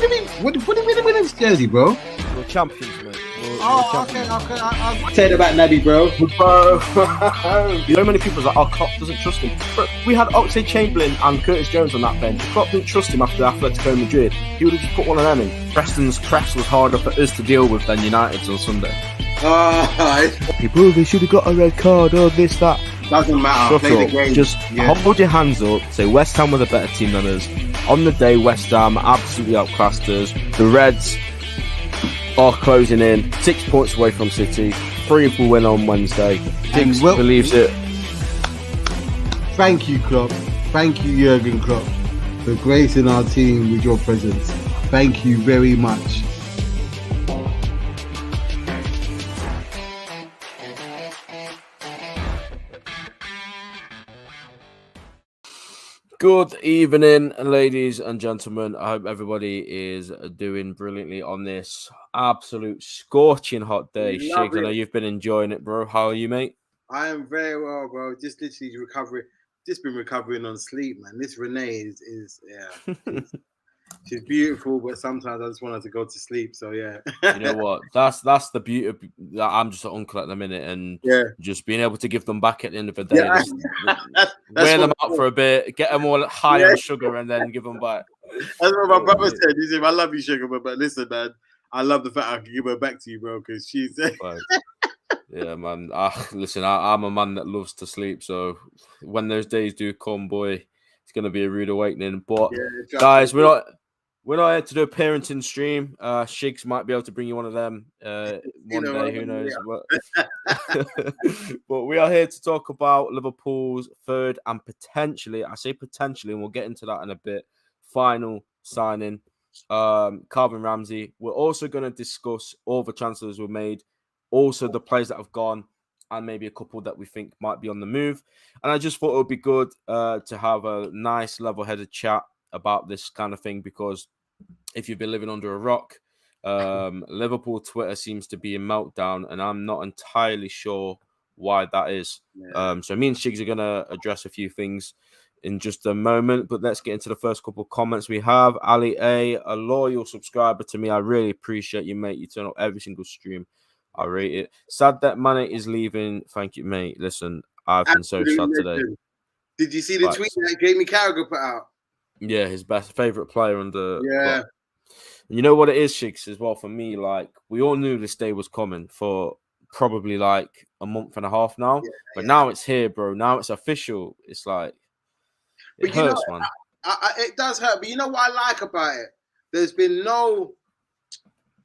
what do you mean? What, what do you mean with this jersey, bro? We're champions, mate. We're, we're Oh, okay, okay. I, I, say it about Naby, bro. Bro, so many people are like, oh, Klopp doesn't trust him. But we had Oxlade Chamberlain and Curtis Jones on that bench. Klopp didn't trust him after Atletico Madrid. He would have just put one of them in. Preston's press was harder for us to deal with than United's on Sunday. Ah, People, they should have got a red card or this, that. doesn't matter. Shut Play up. the game. Just Yeah. hold your hands up. Say West Ham were the better team than us. On the day, West Ham absolutely outclassed us. The Reds are closing in, six points away from City. Three will win on Wednesday. Diggs believes it. Thank you, Klopp. Thank you, Jurgen Klopp, for gracing our team with your presence. Thank you very much. Good evening, ladies and gentlemen. I hope everybody is doing brilliantly on this absolute scorching hot day. Shigz, I know you've been enjoying it, bro. How are you, mate? I am very well, bro. Just literally recovering. Just been recovering on sleep, man. This Renee is, is yeah. she's beautiful, but sometimes I just want her to go to sleep. So yeah, you know what? That's that's the beauty. That I'm just an uncle at the minute, and yeah. just being able to give them back at the end of the day. Yeah, just That's, that's wear them out for a bit, get them all high Yeah. on sugar, and then give them back. That's what my Oh, brother said. He said, "I love you, sugar, but, but listen, man, I love the fact I can give her back to you, bro, because she's yeah, man. Ah, listen, I, I'm a man that loves to sleep, so when those days do come, boy, it's gonna be a rude awakening. But yeah, guys, we're not we're had to do a parenting stream. Uh Shigz might be able to bring you one of them uh You one know, day, who knows. But, but we are here to talk about Liverpool's third and potentially, I say potentially, and we'll get into that in a bit, final signing. Um Calvin Ramsay. We're also going to discuss all the transfers we've made, also the players that have gone, and maybe a couple that we think might be on the move. And I just thought it would be good uh, to have a nice level-headed chat about this kind of thing because if you've been living under a rock, um, Liverpool Twitter seems to be in meltdown, and I'm not entirely sure why that is. Yeah. Um, so me and Shigz are going to address a few things in just a moment, but let's get into the first couple of comments we have. Ali A, a loyal subscriber to me. I really appreciate you, mate. You turn up every single stream. I rate it. Sad that Mane is leaving. Thank you, mate. Listen, I've been so sad today. Did you see the tweet that Jamie Carragher put out? Yeah, his best favorite player under. Yeah. Klopp. You know what it is, Shigz, as well for me. Like we all knew this day was coming for probably like a month and a half now, Yeah, but yeah. now it's here, bro. Now it's official. It's like it you know, hurts, man. I, I, it does hurt, but you know what I like about it? There's been no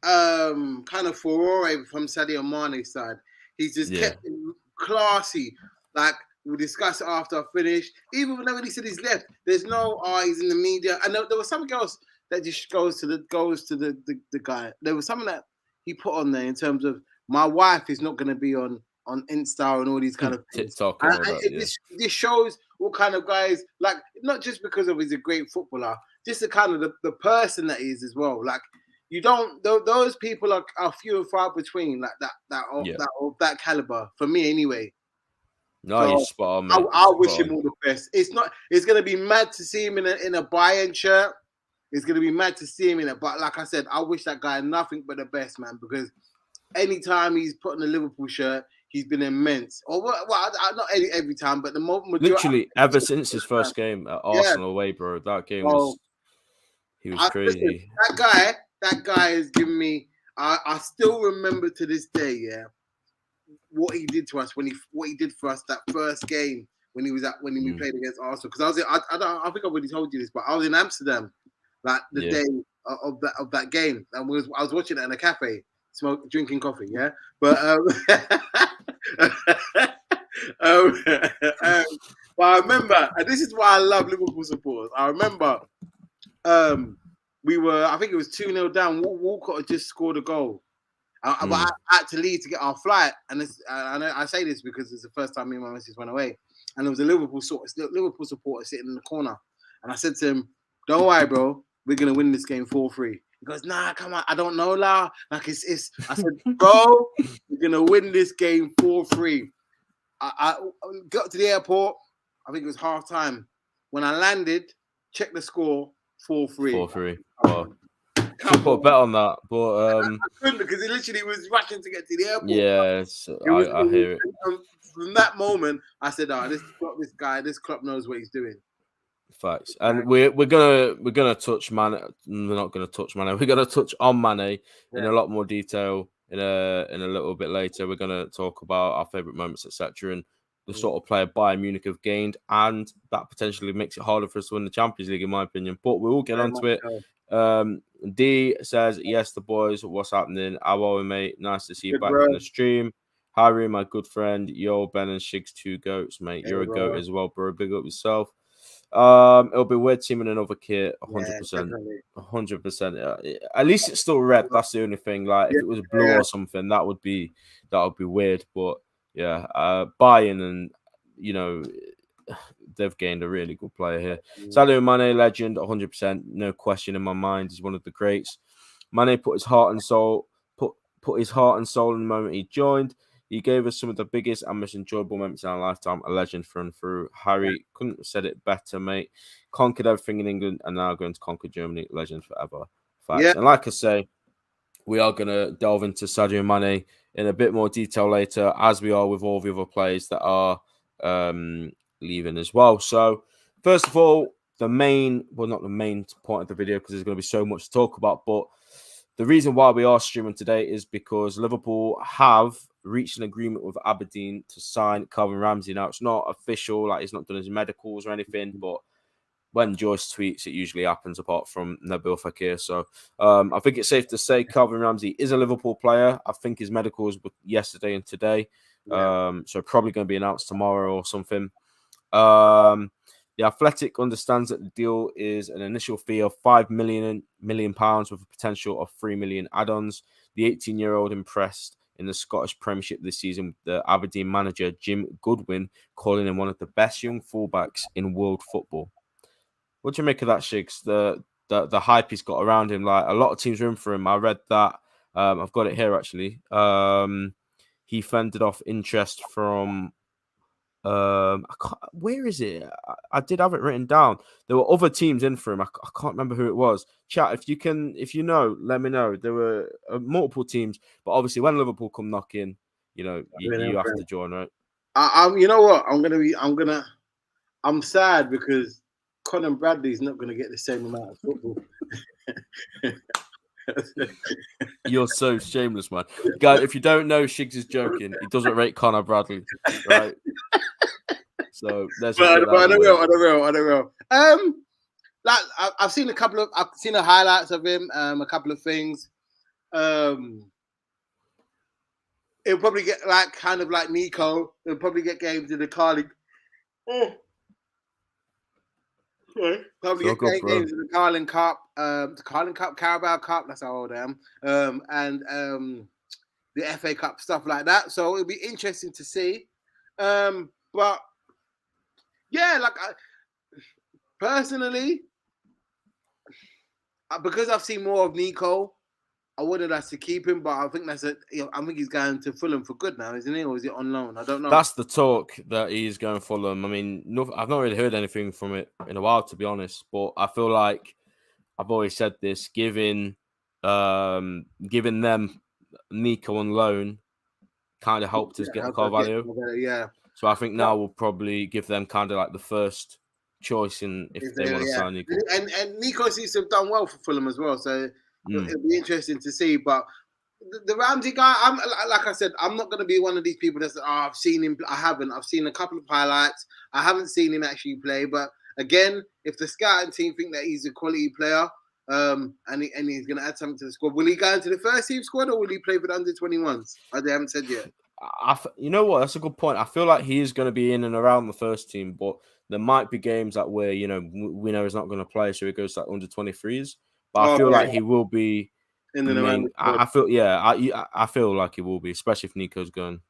um kind of furore from Sadio Mane's side. He's just Yeah. kept it classy. Like we'll discuss it after I finish. Even when he said he's left, there's no he's in the media. And there, there was something else that just goes to the goes to the, the the guy. There was something that he put on there in terms of my wife is not going to be on on Insta and all these kind of things. TikTok and And, that. it, Yeah. this, this shows what kind of guys like not just because of he's a great footballer, just the kind of the, the person that he is as well. Like you don't tho- those people are, are few and far between like that that of Yeah. that of that caliber for me anyway. No, so, you're spot on, I. I wish him all the best. It's not it's gonna be mad to see him in a in a Bayern shirt. It's gonna be mad to see him in it. But like I said, I wish that guy nothing but the best, man, because anytime he's put on a Liverpool shirt, he's been immense. Or well, I, not any, every time, but the mo- majority Literally, ever since his first game at Yeah. Arsenal away, bro, that game Oh. was he was I- crazy. that guy, that guy has given me. I, I still remember to this day, yeah, what he did to us when he what he did for us that first game when he was at when we Mm. played against Arsenal. Because I was, in, I, I don't, I think I already told you this, but I was in Amsterdam, like the Yeah. day of, of that of that game, and was I was watching it in a cafe, smoking, drinking coffee, yeah. But um, um, um, but I remember, and this is why I love Liverpool supporters. I remember um, we were, I think it was 2 0 down. Walcott had just scored a goal. I, I- but Mm. I had to leave to get our flight. And I, I, know, I say this because it's the first time me and my missus went away. And there was a Liverpool, sort, Liverpool supporter sitting in the corner. And I said to him, Don't worry, bro. We're going to win this game 4 3. He goes, Nah, come on. I don't know, La. Like, it's, it's, I said, Bro, we're going to win this game 4 3. I, I got to the airport. I think it was half time. When I landed, checked the score 4 3. Four three. Wow. Should put a bet on that, but um, I couldn't because he literally was rushing to get to the airport. yeah, was- I, I hear it. From, that moment, I said, "Oh, this this guy, this club knows what he's doing." Facts, and we're we're gonna we're gonna touch Mane. We're not gonna touch Mane. We're gonna touch on Mane in a lot more detail in a in a little bit later. We're gonna talk about our favorite moments, etc., and the Mm. sort of player Bayern Munich have gained, and that potentially makes it harder for us to win the Champions League, in my opinion. But we will get onto it. Um, D says, "Yes, the boys. What's happening? How are we, mate? Nice to see you Good, back bro. in the stream." Harry, my good friend, yo, Ben and Shigs, two goats, mate. Hey, You're a goat as well, bro. Big up yourself. Um, it'll be weird teaming another kit, hundred percent, hundred percent. At least it's still red. That's the only thing. Like, if it was blue Yeah. or something, that would be that would be weird. But yeah, uh, Bayern and you know, they've gained a really good player here. Mm. Sadio Mane, legend, 100%, no question in my mind. He's one of the greats. Mane put his heart and soul, put put his heart and soul in the moment he joined. He gave us some of the biggest and most enjoyable moments in our lifetime. A legend through and through. Harry couldn't have said it better, mate. Conquered everything in England and now going to conquer Germany. Legend forever. Facts. Yeah. And like I say, we are going to delve into Sadio Mane in a bit more detail later, as we are with all the other players that are um, leaving as well. So, first of all, the main, well, not the main point of the video because there's going to be so much to talk about, but the reason why we are streaming today is because Liverpool have reached an agreement with Aberdeen to sign Calvin Ramsay. Now, it's not official, like he's not done his medicals or anything, but when Joyce tweets, it usually happens apart from Nabil Fekir. So um, I think it's safe to say Calvin Ramsay is a Liverpool player. I think his medicals were yesterday and today. Um, so probably going to be announced tomorrow or something. Um, the Athletic understands that the deal is an initial fee of five million million pounds with a potential of three million add-ons. The 18-year-old impressed in the Scottish Premiership this season with the Aberdeen manager Jim Goodwin calling him one of the best young fullbacks in world football. What do you make of that, Shigz? The the the hype he's got around him. Like a lot of teams are in for him. I read that. Um, I've got it here actually. Um, he fended off interest from um I can't, where is it I, I did have it written down there were other teams in for him I can't remember who it was chat if you can if you know let me know there were uh, multiple teams but obviously when liverpool come knocking you know you, you have to join right I, I'm. You know what? I'm gonna be. I'm gonna. I'm sad because Conor Bradley's not gonna get the same amount of football. you're so shameless man guys if you don't know shigz is joking he doesn't rate connor bradley right so there's but, but I don't know. I don't know. I don't know. Um, like I've seen a couple of. I've seen the highlights of him. Um, a couple of things. Um, it'll probably get like kind of like Nico. It'll probably get games in the Carling. Oh. Sorry. Probably So get good, ga- bro. games in the Carling Cup, um, the Carling Cup, Carabao Cup. That's how old I am. Um, and um, the FA Cup stuff like that. So it'll be interesting to see. Um, but yeah, like I, personally, uh, because I've seen more of Nico, I would have liked to keep him, but I think that's a. You know, I think he's going to Fulham for good now, isn't he, or is it on loan? I don't know. That's the talk that he's going Fulham. I mean, no, I've not really heard anything from it in a while, to be honest. But I feel like I've always said this: giving, um, giving them Nico on loan, kind of helped us Yeah, get Carvalho. Carvalho, Yeah, So I think now we'll probably give them kind of like the first choice in if If they they- want to yeah. sign Nico. and and Nico seems to have done well for Fulham as well. So Mm. It'll be interesting to see. But the, the Ramsay guy, I'm like I said, I'm not going to be one of these people that's oh, I've seen him. I haven't. I've seen a couple of highlights. I haven't seen him actually play. But again, if the scouting team think that he's a quality player, um, and, he, and he's going to add something to the squad. Will he go into the first team squad or will he play for the under 21s? They haven't said yet. You know what? That's a good point. I feel like he is going to be in and around the first team, but there might be games that where you know we know he's not going to play, so he goes to like under 23s. But oh, I feel like he will be. In the main, I, I, feel, yeah, I I feel like he will be, especially if Nico's gone.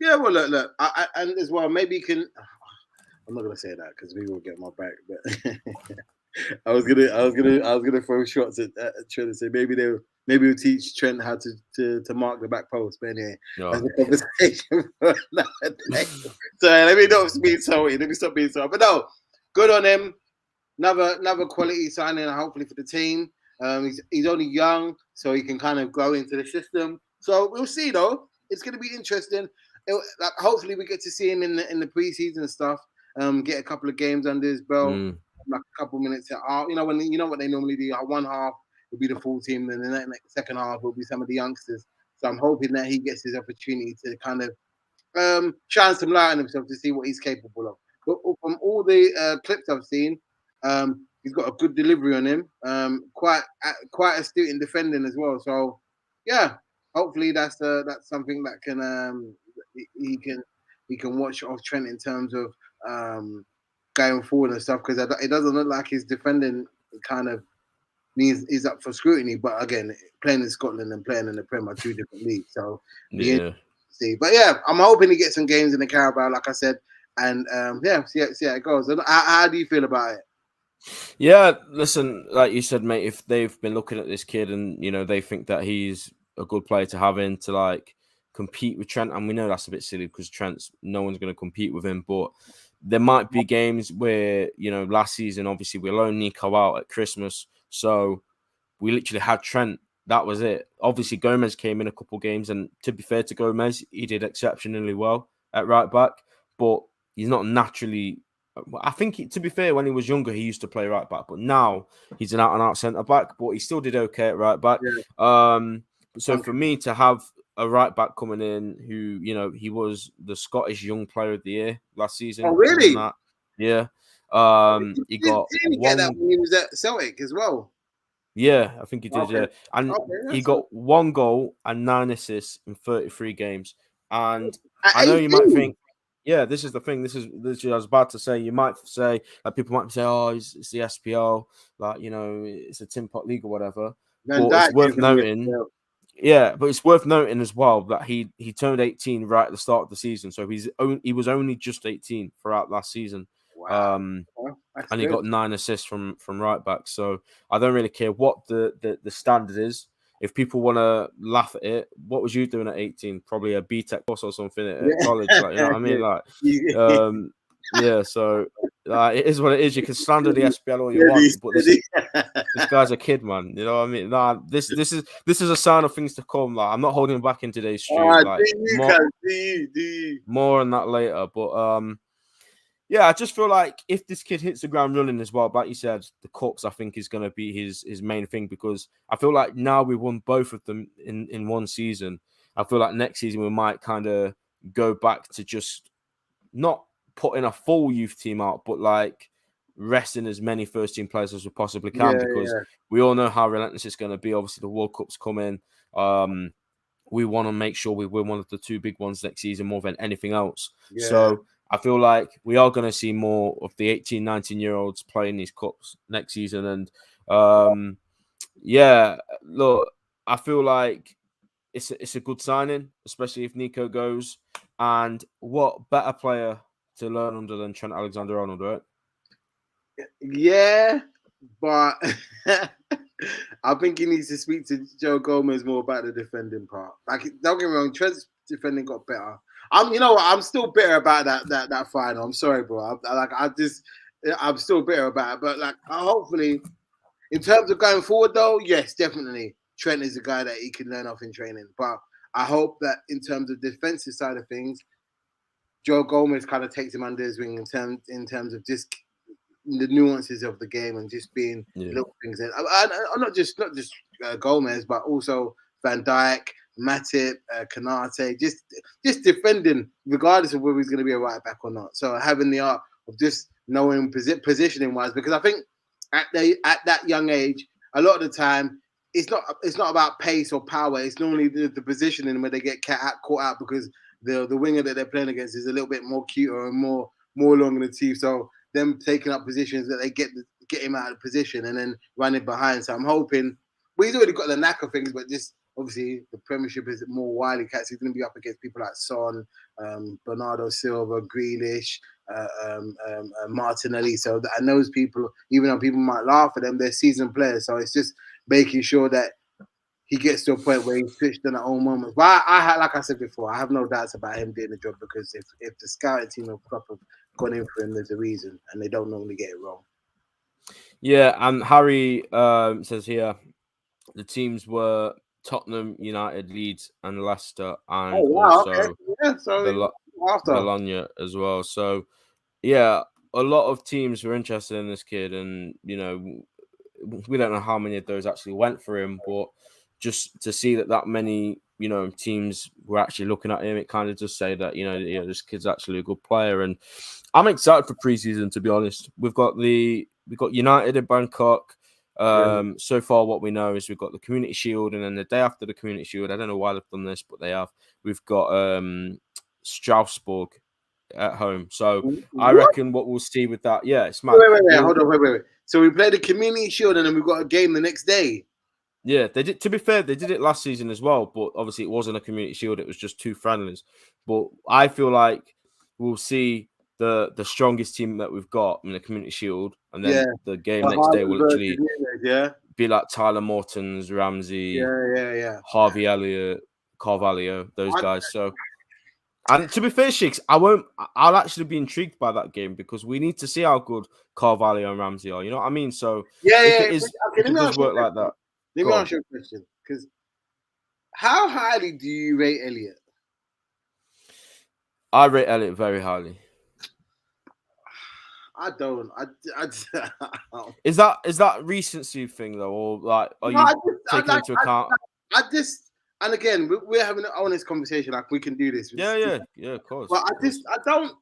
Yeah, well, look, look, I, I, and as well, maybe you can. I'm not gonna say that because we will get my back, but I was gonna, I was gonna, I was gonna throw shots at, at Trent and say maybe they, maybe we'll teach Trent how to, to, to mark the back post. But anyway, no. that's a conversation for another day. So let me not be so, let me stop being so. But no, good on him. Another another quality signing, hopefully for the team. Um, he's he's only young, so he can kind of grow into the system. So we'll see though. It's going to be interesting. It, like, hopefully, we get to see him in the in the preseason stuff. Um, get a couple of games under his belt, Mm. like a couple minutes. At, half. you know when you know what they normally do. One half will be the full team, and then the next second half will be some of the youngsters. So I'm hoping that he gets his opportunity to kind of um, shine some light on himself to see what he's capable of. But from all the uh, clips I've seen, um, he's got a good delivery on him. Um, quite uh, quite astute in defending as well. So yeah, hopefully that's uh, that's something that can um, he- he can he can watch off Trent in terms of um, going forward and stuff because it doesn't look like his defending kind of needs is up for scrutiny. But again, playing in Scotland and playing in the Prem are two different leagues. So Yeah. See. But yeah, I'm hoping to get some games in the Carabao, like I said, and um, yeah, see, how- see how it goes. And how, how do you feel about it? Yeah, listen, like you said, mate, if they've been looking at this kid and you know they think that he's a good player to have in to like compete with Trent, and we know that's a bit silly because Trent's no one's going to compete with him, but there might be games where you know last season obviously we loaned Nico out at Christmas, so we literally had Trent. That was it. Obviously Gomez came in a couple games, and to be fair to Gomez, he did exceptionally well at right back, but he's not naturally I think, to be fair, when he was younger, he used to play right back, but now he's an out and out centre back. But he still did okay at right back. Um, so Okay. for me to have a right back coming in, who you know he was the Scottish Young Player of the Year last season. Oh, really? Yeah. Um, he got didn't he get that when he was at Celtic as well. Yeah, I think he did. Okay. Yeah, and Okay, he got one goal and nine assists in thirty-three games. And At I know you might think, yeah, this is the thing. This is this is I was about to say. You might say like people might say, oh, it's, it's the SPL, like you know, it's a tin pot league or whatever. It's worth noting- Yeah, but it's worth noting as well that he he turned eighteen right at the start of the season, so he's only, he was only just eighteen throughout last season. Wow, Um, that's and he good. got nine assists from from right back. So I don't really care what the the, the standard is. If people want to laugh at it, what was you doing at 18? Probably a BTEC course or something at Yeah. college. Like, you know what I mean? Like, um, yeah. So uh, it is what it is. You can slander the SPL all you want, but this, this guy's a kid, man. You know what I mean? Nah, this this is this is a sign of things to come. Like, I'm not holding back in today's stream. Ah, like, more- Kaz, do you, do you? more on that later. But um, yeah, I just feel like if this kid hits the ground running as well, like you said, the cups I think is going to be his his main thing because I feel like now we won both of them in in one season. I feel like next season we might kind of go back to just not putting a full youth team out, but like resting as many first team players as we possibly can Yeah, because yeah. we all know how relentless it's going to be. Obviously, the World Cup's coming. Um, we want to make sure we win one of the two big ones next season more than anything else. Yeah. So I feel like we are going to see more of the 18, 19 year olds playing these cups next season. And um, yeah, look, I feel like it's a, it's a good signing, especially if Nico goes. And what better player to learn under than Trent Alexander Arnold, right? Yeah, but I think he needs to speak to Joe Gomez more about the defending part. Like, don't get me wrong, Trent's defending got better. I'm, you know what? I'm still bitter about that that that final. I'm sorry, bro. I, I- like, I just, I'm still bitter about it. But like, hopefully, in terms of going forward, though, yes, definitely, Trent is a guy that he can learn off in training. But I hope that in terms of defensive side of things, Joe Gomez kind of takes him under his wing in terms in terms of just the nuances of the game and just being Yeah. little things. And, and, and not just not just uh, Gomez, but also Van Dijk, Matip, uh, Konaté, just just defending regardless of whether he's going to be a right back or not. So having the art of just knowing posi- positioning wise, because I think at the at that young age, a lot of the time. It's not. It's not about pace or power. It's normally the, the positioning where they get caught out because the the winger that they're playing against is a little bit more cuter and more more long in the teeth. So them taking up positions that they get get him out of position and then running behind. So I'm hoping well, he's already got the knack of things, but just obviously the Premiership is more wily cats. He's going to be up against people like Son, um, Bernardo Silva, Grealish, uh, um, um, uh, Martinelli. So that, and those people, even though people might laugh at them, they're seasoned players. So it's just making sure that he gets to a point where he's switched in at all moments. But I, I like I said before, I have no doubts about him doing the job because if, if the scouting team have proper gone in for him, there's a reason, and they don't normally get it wrong. Yeah, and Harry um, says here the teams were Tottenham, United, Leeds, and Leicester, and Oh wow, also okay. Yeah, so the Lo- after. Bologna as well. So, yeah, a lot of teams were interested in this kid, and you know, we don't know how many of those actually went for him, but just to see that that many, you know, teams were actually looking at him, it kind of just say that you know, this kid's actually a good player, and I'm excited for preseason. To be honest, we've got the we've got United in Bangkok. Yeah. Um, so far, what we know is we've got the Community Shield, and then the day after the Community Shield, I don't know why they've done this, but they have. We've got um Strasbourg at home. So I reckon what we'll see with that, yeah, it's mad. Wait, wait, wait, hold on, wait, wait, wait. So we played the community shield and then we've got a game the next day. Yeah, they did. To be fair, they did it last season as well, but obviously it wasn't a Community Shield; it was just two friendlies. But I feel like we'll see the the strongest team that we've got in the Community Shield, and then Yeah. the game next day will literally yeah, be like Tyler Morton's, Ramsay, yeah, yeah, yeah. Harvey Elliott, Carvalho, those I- guys. So, and to be fair, Shigz, I won't. I'll actually be intrigued by that game because we need to see how good Carvalho and Ramsay are. You know what I mean? So Yeah, if yeah. it is, okay, if it does work like that, Let me ask you a question. Because how highly do you rate Elliot? I rate Elliott very highly. I don't. I, I, Is that is that recency thing though, or like are No, you just, taking like, into account? I, I just, and again, we- we're having an honest conversation. Like we can do this. yeah, yeah, yeah, of course. But I of course. just, I don't,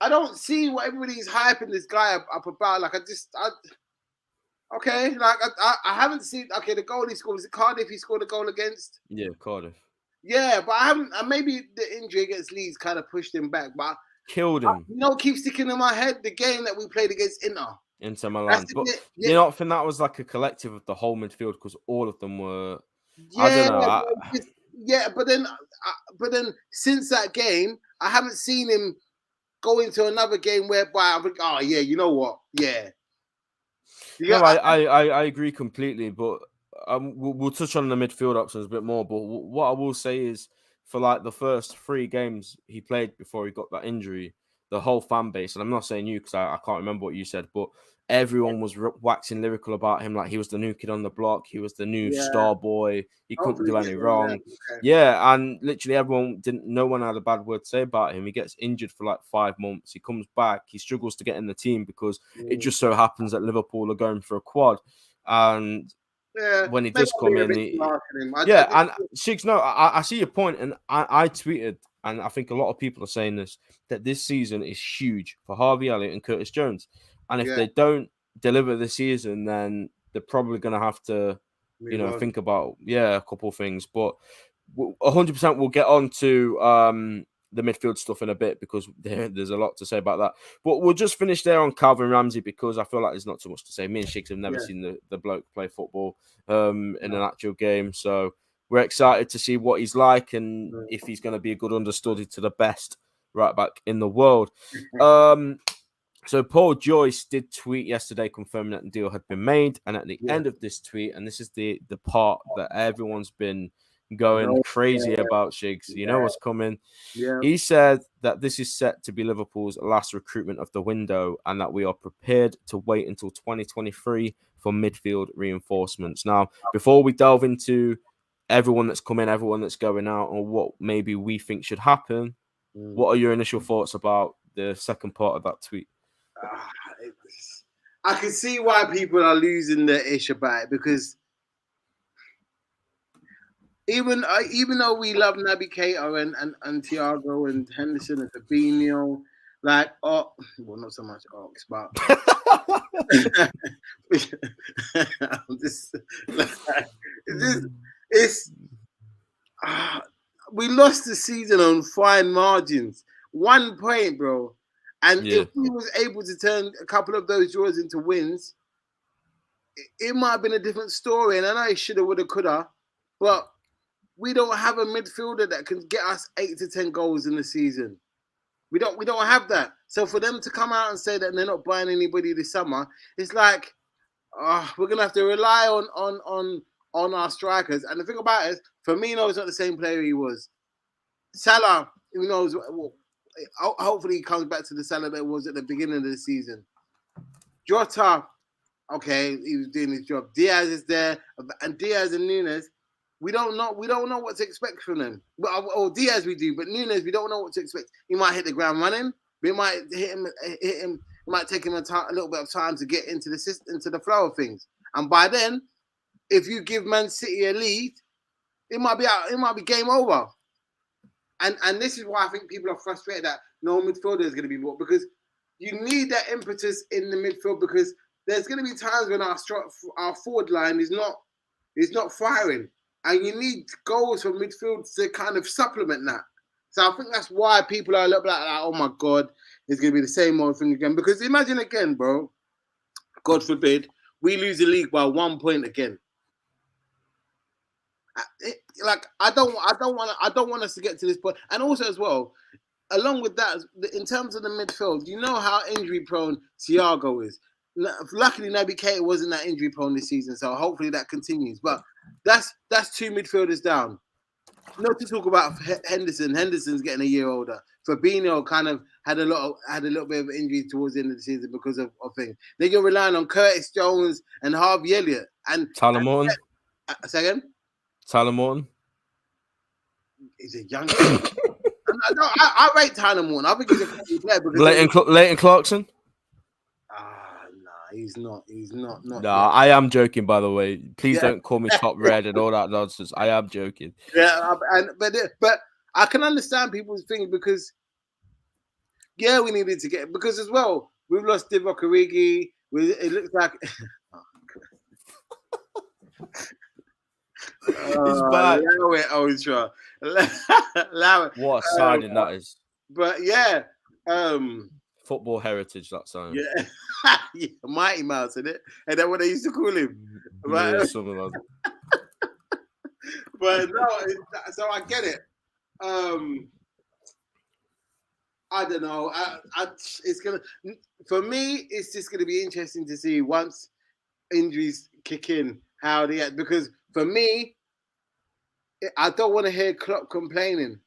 I don't see what everybody's hyping this guy up, up about. Like I just, I, okay, like I, I, I haven't seen. Okay, the goal he scored was it Cardiff? He scored a goal against. yeah, Cardiff Yeah, but I haven't. Maybe the injury against Leeds kind of pushed him back. But killed I, him you know, keeps sticking in my head the game that we played against Inter. into Milan. But it. you know, I think that was like a collective of the whole midfield because all of them were. yeah, I don't know, but I- yeah, but then, uh, but then since that game, I haven't seen him go into another game whereby I'm like, oh yeah, you know what, yeah. No, Yeah, I, I, I, I agree completely, but um, we'll, we'll touch on the midfield options a bit more. But what I will say is, for like the first three games he played before he got that injury, the whole fan base, and I'm not saying you because I, I can't remember what you said, but everyone was r- waxing lyrical about him, like he was the new kid on the block, he was the new Yeah. star boy, he couldn't do any wrong. doing okay. Yeah, and literally everyone didn't. No one had a bad word to say about him. He gets injured for like five months. He comes back. He struggles to get in the team because it Mm. just so happens that Liverpool are going for a quad, and yeah. when he does come in, he- harsh on him. I- I yeah, and Shigz, no, I, I see your point, and I, I tweeted, and I think a lot of people are saying this that this season is huge for Harvey Elliott and Curtis Jones, and if Yeah. they don't deliver this season, then they're probably going to have to you know on. think about yeah a couple of things but w- 100% we'll get on to um the midfield stuff in a bit because there, there's a lot to say about that but we'll just finish there on calvin ramsay because i feel like there's not too much to say me and shigz have never Yeah. seen the, the bloke play football um in an actual game so we're excited to see what he's like and Mm. if he's going to be a good understudy to the best right back in the world um so Paul Joyce did tweet yesterday confirming that the deal had been made, and at the Yeah. end of this tweet, and this is the the part that everyone's been going crazy yeah. about, Shigz. You know what's coming. yeah, He said that this is set to be Liverpool's last recruitment of the window, and that we are prepared to wait until 2023 for midfield reinforcements. Now, before we delve into everyone that's coming, everyone that's going out, and what maybe we think should happen, Mm. what are your initial thoughts about the second part of that tweet? It's- I can see why people are losing their ish about it because even uh, even though we love Naby Keita and, and, and Thiago and Henderson and Fabinho, like oh well not so much Ox, but I'm just like, it's just it's ah, we lost the season on fine margins, one point, bro. And Yeah. if we was able to turn a couple of those draws into wins, it, it might have been a different story. And I know it shoulda, woulda, coulda, but we don't have a midfielder that can get us eight to ten goals in the season. We don't we don't have that. So for them to come out and say that they're not buying anybody this summer, it's like uh, we're gonna have to rely on on on on our strikers. And the thing about it is, Firmino is not the same player he was. Salah, who knows? Well, hopefully he comes back to the Salah that was at the beginning of the season. Jota, okay, he was doing his job. Diaz is there, and Diaz and Nunez, we don't know. We don't know what to expect from them. Well, uh, or Diaz we do, but Nunez we don't know what to expect. He might hit the ground running. We might hit him. Hit him. It might take him a, t- a little bit of time to get into the system, into the flow of things. And by then, if you give Man City a lead, it might be out. It might be game over. And and this is why I think people are frustrated that no midfielder is going to be bought because you need that impetus in the midfield because there's going to be times when our our forward line is not is not firing, and you need goals from midfield to kind of supplement that. So I think that's why people are a little bit like, oh my god, it's going to be the same old thing again. Because imagine again, bro, God forbid, we lose the league by one point again. Uh, it, like I don't, I don't want, I don't want us to get to this point. And also as well, along with that, in terms of the midfield, you know how injury prone Thiago is. Luckily, Naby Keita wasn't that injury prone this season, so hopefully that continues. But that's that's two midfielders down. Not to talk about Henderson. Henderson's getting a year older. Fabinho kind of had a lot of, had a little bit of injury towards the end of the season because of, of things. Then you're relying on Curtis Jones and Harvey Elliott and Tyler Morton. Uh, second. Tyler Morton. He's a young. I, I, I, rate Tyler Morton. I think he's a player. Leighton, Cl- Leighton Clarkson. He's not. He's not. Not. Nah, I am joking. By the way, please yeah. don't call me top red and all that nonsense. I am joking. Yeah, and but but I can understand people's thing because yeah, we needed to get because as well we've lost Divock Origi. It looks like. He's uh, back. Allow it, Ultra. Allow it. What a signing um, that is. But yeah. Um football heritage that sign. Yeah. yeah. Mighty Mouse, isn't it? And that's what they used to call him. Right? Yeah, something like that. but no, so I get it. Um I don't know. I, I, it's gonna for me. It's just gonna be interesting to see once injuries kick in how they because for me, I don't want to hear Klopp complaining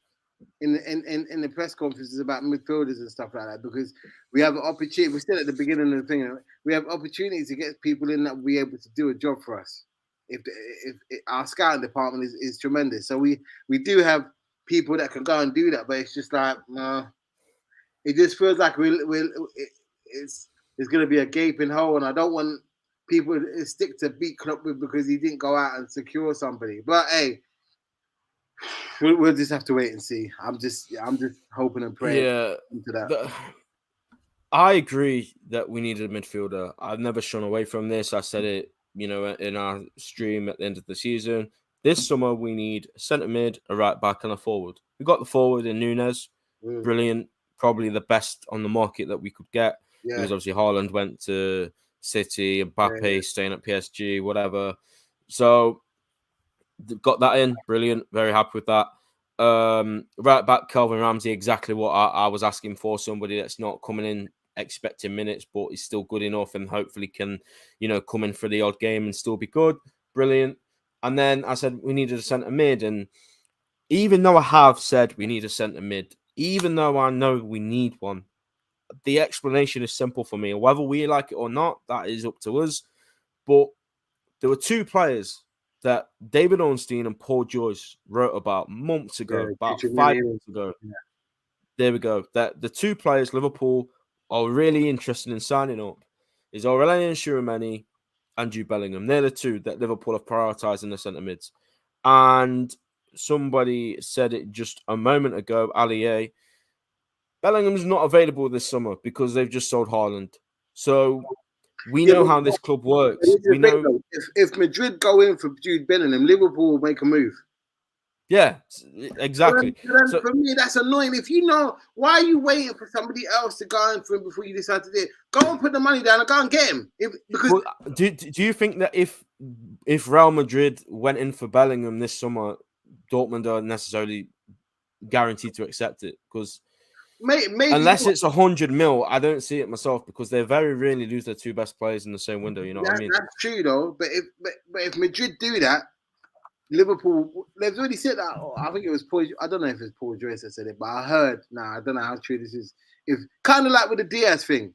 in the in, in, in the press conferences about midfielders and stuff like that because we have an opportunity. We're still at the beginning of the thing. We have opportunities to get people in that will be able to do a job for us. If, if, if our scouting department is, is tremendous, so we we do have people that can go and do that, but it's just like no, it just feels like we we it, it's it's going to be a gaping hole, and I don't want people to stick to beat Klopp with because he didn't go out and secure somebody. But hey, we'll, we'll just have to wait and see. I'm just I'm just hoping and praying yeah, into that. The, I agree that we needed a midfielder. I've never shone away from this. I said it, you know, in our stream at the end of the season. This summer we need a centre mid, a right back, and a forward. We got the forward in Nunez, mm. brilliant, probably the best on the market that we could get. Yeah. Because obviously Haaland went to City, Mbappe yeah. staying at PSG, whatever. So got that in, brilliant. Very happy with that. Um, right back, Calvin Ramsay, exactly what I, I, was asking for. Somebody that's not coming in expecting minutes, but is still good enough and hopefully can, you know, come in for the odd game and still be good. Brilliant. And then I said we needed a centre mid, and even though I have said we need a centre mid, even though I know we need one, the explanation is simple for me. Whether we like it or not, that is up to us. But there were two players that David Ornstein and Paul Joyce wrote about months ago, yeah, about five months ago. Yeah. There we go. That the two players Liverpool are really interested in signing up is Aurelien Tchouameni and Jude Bellingham. They're the two that Liverpool have prioritised in the centre mids. And somebody said it just a moment ago, Ali A Bellingham's not available this summer because they've just sold Haaland. So we yeah, know how this club works. We know though, if, if Madrid go in for Jude Bellingham, Liverpool will make a move. Yeah, exactly. so, for me, that's annoying. If you know why are you waiting for somebody else to go in for him before you decide to do it, go and put the money down and go and get him. If, because well, uh, do do you think that if if Real Madrid went in for Bellingham this summer, Dortmund are necessarily guaranteed to accept it? Because Maybe, maybe Unless it's a hundred mil, I don't see it myself because they very rarely lose their two best players in the same window. You know that, what I mean? That's true though. But if but, but if Madrid do that, Liverpool they've already said that. Oh, I think it was Paul. I don't know if it's Paul Joyce that said it, but I heard. Nah, I don't know how true this is. If kind of like with the Diaz thing,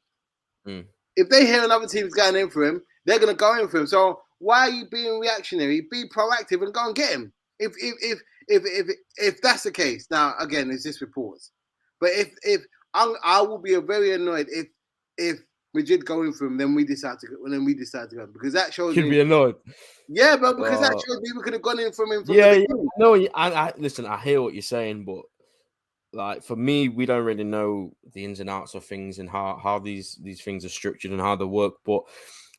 mm. if they hear another team's going in for him they're gonna go in for him. So why are you being reactionary? Be proactive and go and get him. If if if if if, if that's the case, now again, it's just reports. But if if I'm, I will be very annoyed if if Madrid going for him, then we decide to go, then we decide to go because that shows You'd me. be annoyed. Yeah, but because that Oh. shows me we could have gone in from him. From Yeah, the yeah. No, I, I listen. I hear what you're saying, but like for me, we don't really know the ins and outs of things and how how these these things are structured and how they work. But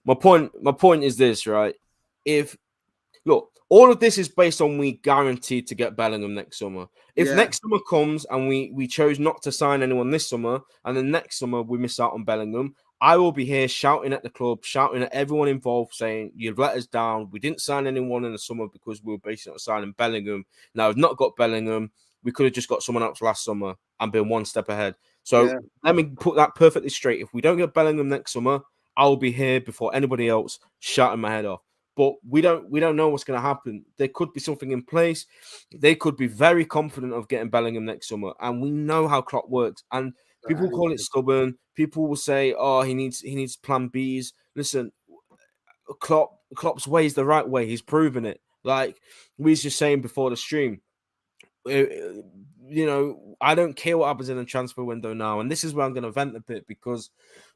my point, my point is this, right? If look, all of this is based on we guaranteed to get Bellingham next summer. If Yeah. next summer comes and we we chose not to sign anyone this summer, and then next summer we miss out on Bellingham, I will be here shouting at the club, shouting at everyone involved, saying you've let us down. We didn't sign anyone in the summer because we were basing on signing Bellingham. Now we've not got Bellingham. We could have just got someone else last summer and been one step ahead. So Yeah. let me put that perfectly straight. If we don't get Bellingham next summer, I'll be here before anybody else shouting my head off. But we don't we don't know what's going to happen. There could be something in place. They could be very confident of getting Bellingham next summer, and we know how Klopp works. And people call it stubborn. People will say, "Oh, he needs he needs Plan Bs." Listen, Klopp Klopp's way is the right way. He's proven it. Like we was just saying before the stream, uh, you know, I don't care what happens in the transfer window now. And this is where I'm going to vent a bit because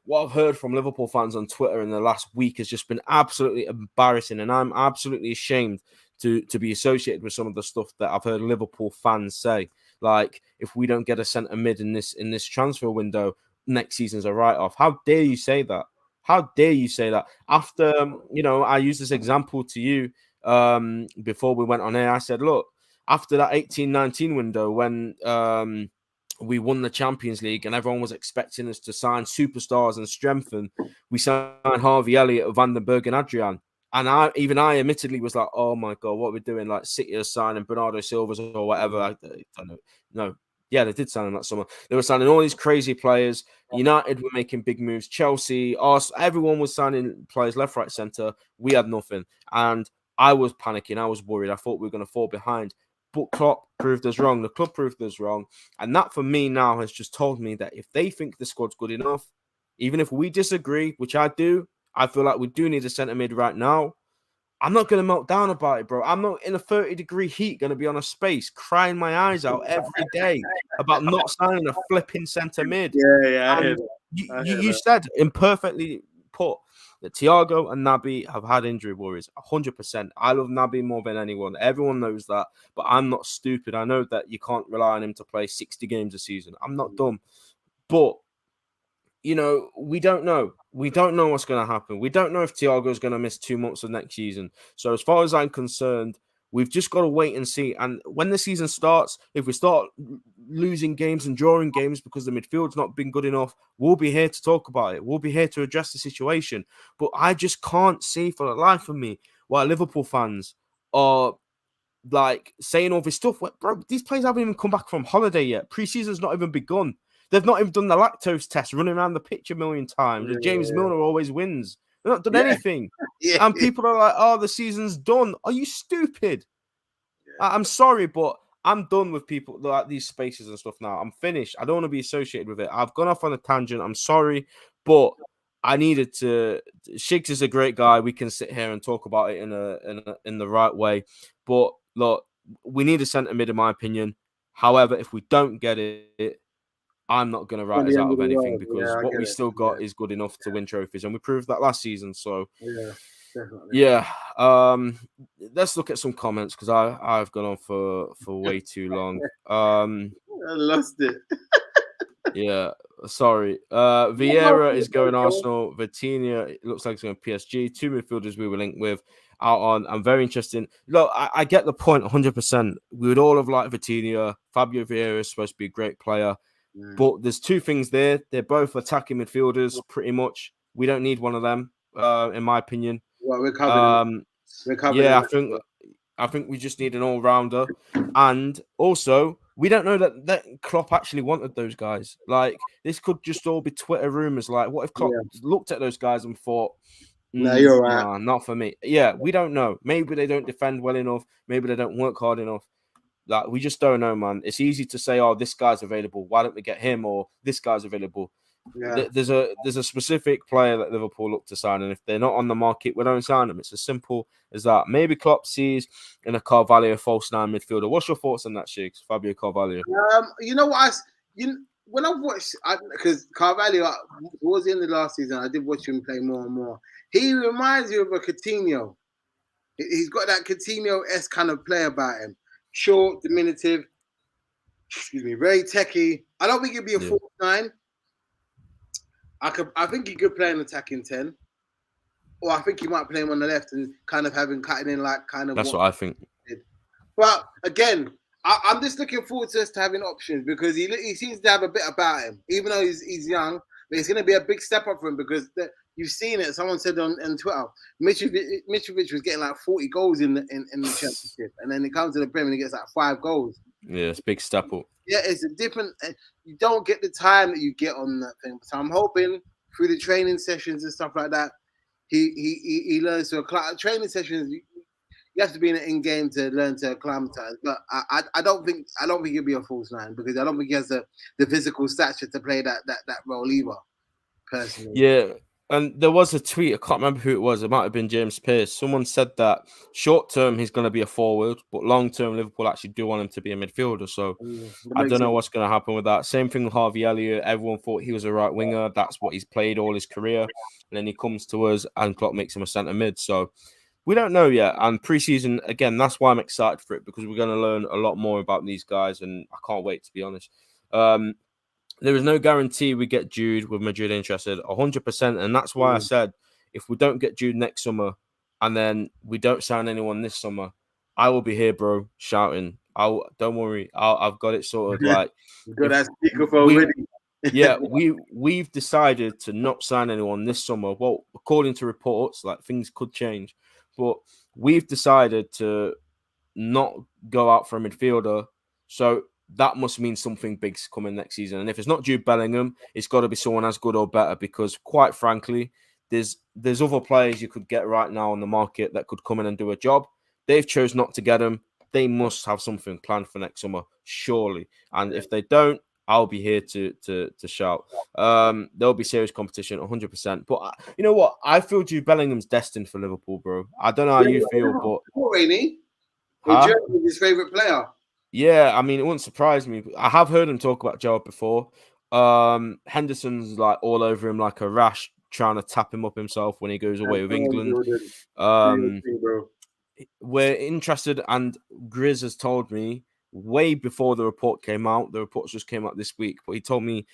what I've heard from Liverpool fans on Twitter in the last week has just been absolutely embarrassing. And I'm absolutely ashamed to, to be associated with some of the stuff that I've heard Liverpool fans say. Like, if we don't get a centre mid in this in this transfer window, next season's a write off. How dare you say that? How dare you say that? After um, you know, I used this example to you um before we went on air. I said, look, after that 18-19 window when um we won the Champions League and everyone was expecting us to sign superstars and strengthen. We signed Harvey Elliott, Van den Berg, and Adrian. And I, even I, admittedly, was like, "Oh my god, what we're we doing? Like City are signing Bernardo Silva's or whatever." I, I don't know. No, yeah, they did sign him that summer. They were signing all these crazy players. United were making big moves. Chelsea, Arsenal, everyone was signing players left, right, centre. We had nothing, and I was panicking. I was worried. I thought we were going to fall behind. But Klopp proved us wrong. The club proved us wrong, and that for me now has just told me that if they think the squad's good enough, even if we disagree, which I do, I feel like we do need a centre mid right now. I'm not going to melt down about it, bro. I'm not in a 30 degree heat going to be on a space crying my eyes out every day about not signing a flipping centre mid. Yeah, yeah, I hear And. You, you, you said imperfectly put that Thiago and Naby have had injury worries 100%. I love Naby more than anyone. Everyone knows that, but I'm not stupid. I know that you can't rely on him to play 60 games a season. I'm not mm. dumb. But you know, we don't know. We don't know what's going to happen. We don't know if Thiago is going to miss two months of next season. So, as far as I'm concerned, we've just got to wait and see. And when the season starts, if we start losing games and drawing games because the midfield's not been good enough, we'll be here to talk about it. We'll be here to address the situation. But I just can't see for the life of me why Liverpool fans are like saying all this stuff. Bro, these players haven't even come back from holiday yet. Preseason's not even begun. They've not even done the lactose test, running around the pitch a million times. and James Yeah. Milner always wins. They've not done Yeah. anything. Yeah, And people are like, oh, the season's done. Are you stupid? I- I'm sorry, but I'm done with people like these spaces and stuff now. I'm finished. I don't want to be associated with it. I've gone off on a tangent. I'm sorry, but I needed to. Shigz is a great guy. We can sit here and talk about it in a in, a, in the right way. But look, we need a centre mid, in my opinion. However, if we don't get it, I'm not going to write us out of anything world. because Yeah, what we it. still got Yeah. is good enough to win trophies, and we proved that last season. So yeah, definitely. yeah. Um let's look at some comments because I I've gone on for for way too long. Um I lost it. yeah, sorry. Uh Vieira is going Arsenal, Vitinha it looks like it's going PSG. Two midfielders we were linked with out on. I'm very interested. Look, I, I get the point 100%. We would all have liked Vitinha. Fabio Vieira is supposed to be a great player. Mm. But there's two things there. They're both attacking midfielders, pretty much. We don't need one of them, uh, in my opinion. Well, we're covering. Um, we're covering. yeah, I think I think we just need an all rounder, and also we don't know that that Klopp actually wanted those guys. Like this could just all be Twitter rumors. Like, what if Klopp looked at those guys and thought, No, "Mm, you're right." nah, not for me." Yeah, we don't know. Maybe they don't defend well enough. Maybe they don't work hard enough. Like we just don't know, man. It's easy to say, "Oh, this guy's available. Why don't we get him?" Or "This guy's available." Yeah. There's a there's a specific player that Liverpool look to sign, and if they're not on the market, we don't sign them. It's as simple as that. Maybe Klopp sees in a Carvalho false nine midfielder. What's your thoughts on that, Shigz? Fabio Carvalho. Um, you know what? I, you when I watched, because Carvalho towards the end of last season, I did watch him play more and more. He reminds you of a Coutinho. He- He's got that Coutinho s kind of play about him. Short, diminutive. Excuse me, very techie. I don't think he'd be a Yeah. full nine. I could. I think he could play an attacking ten, or I think he might play him on the left and kind of having cutting in like kind of. That's what I think. But again, I, I'm just looking forward to us to having options because he he seems to have a bit about him, even though he's he's young. But it's going to be a big step up for him because the, you've seen it. Someone said on, on Twitter, Mitrovic, Mitrovic was getting like 40 goals in the in, in the championship, and then he comes to the Premier and he gets like five goals. Yeah, it's a big step up. Yeah, it's a different. uh, You don't get the time that you get on that thing. So I'm hoping through the training sessions and stuff like that, he he he, he learns to acclimatize. Training sessions, you, you have to be in, in game to learn to acclimatize. But I, I I don't think I don't think he'll be a false nine because I don't think he has the, the physical stature to play that that that role either. Personally, Yeah. And there was a tweet, I can't remember who it was. It might have been James Pearce. Someone said that short term he's going to be a forward, but long term Liverpool actually do want him to be a midfielder. So Mm, that I don't know what's going to happen with that. Same thing with Harvey Elliott. Everyone thought he was a right winger. That's what he's played all his career. And then he comes to us and Klopp makes him a centre mid. So we don't know yet. And preseason, again, that's why I'm excited for it because we're going to learn a lot more about these guys. And I can't wait, to be honest. Um, there is no guarantee we get Jude with Madrid interested 100%. And that's why I Mm. said if we don't get Jude next summer and then we don't sign anyone this summer, I will be here, bro, shouting. I'll don't worry. I'll, I've got it sorted. Like, Good as speakerphone yeah, we we've decided to not sign anyone this summer. Well, according to reports, like things could change, but we've decided to not go out for a midfielder. So that must mean something big's coming next season. And if it's not Jude Bellingham, it's got to be someone as good or better. Because quite frankly, there's there's other players you could get right now on the market that could come in and do a job. They've chose not to get them. They must have something planned for next summer, surely. And if they don't, I'll be here to to to shout. Um, there'll be serious competition, 100. percent But uh, you know what? I feel Jude Bellingham's destined for Liverpool, bro. I don't know how you feel, but Rainey. Huh? Germany his favorite player. Yeah, I mean, it wouldn't surprise me. I have heard him talk about Gerrard before. Um, Henderson's like all over him like a rash, trying to tap him up himself when he goes away with England. Um, we're interested, and Grizz has told me way before the report came out. The reports just came out this week, but he told me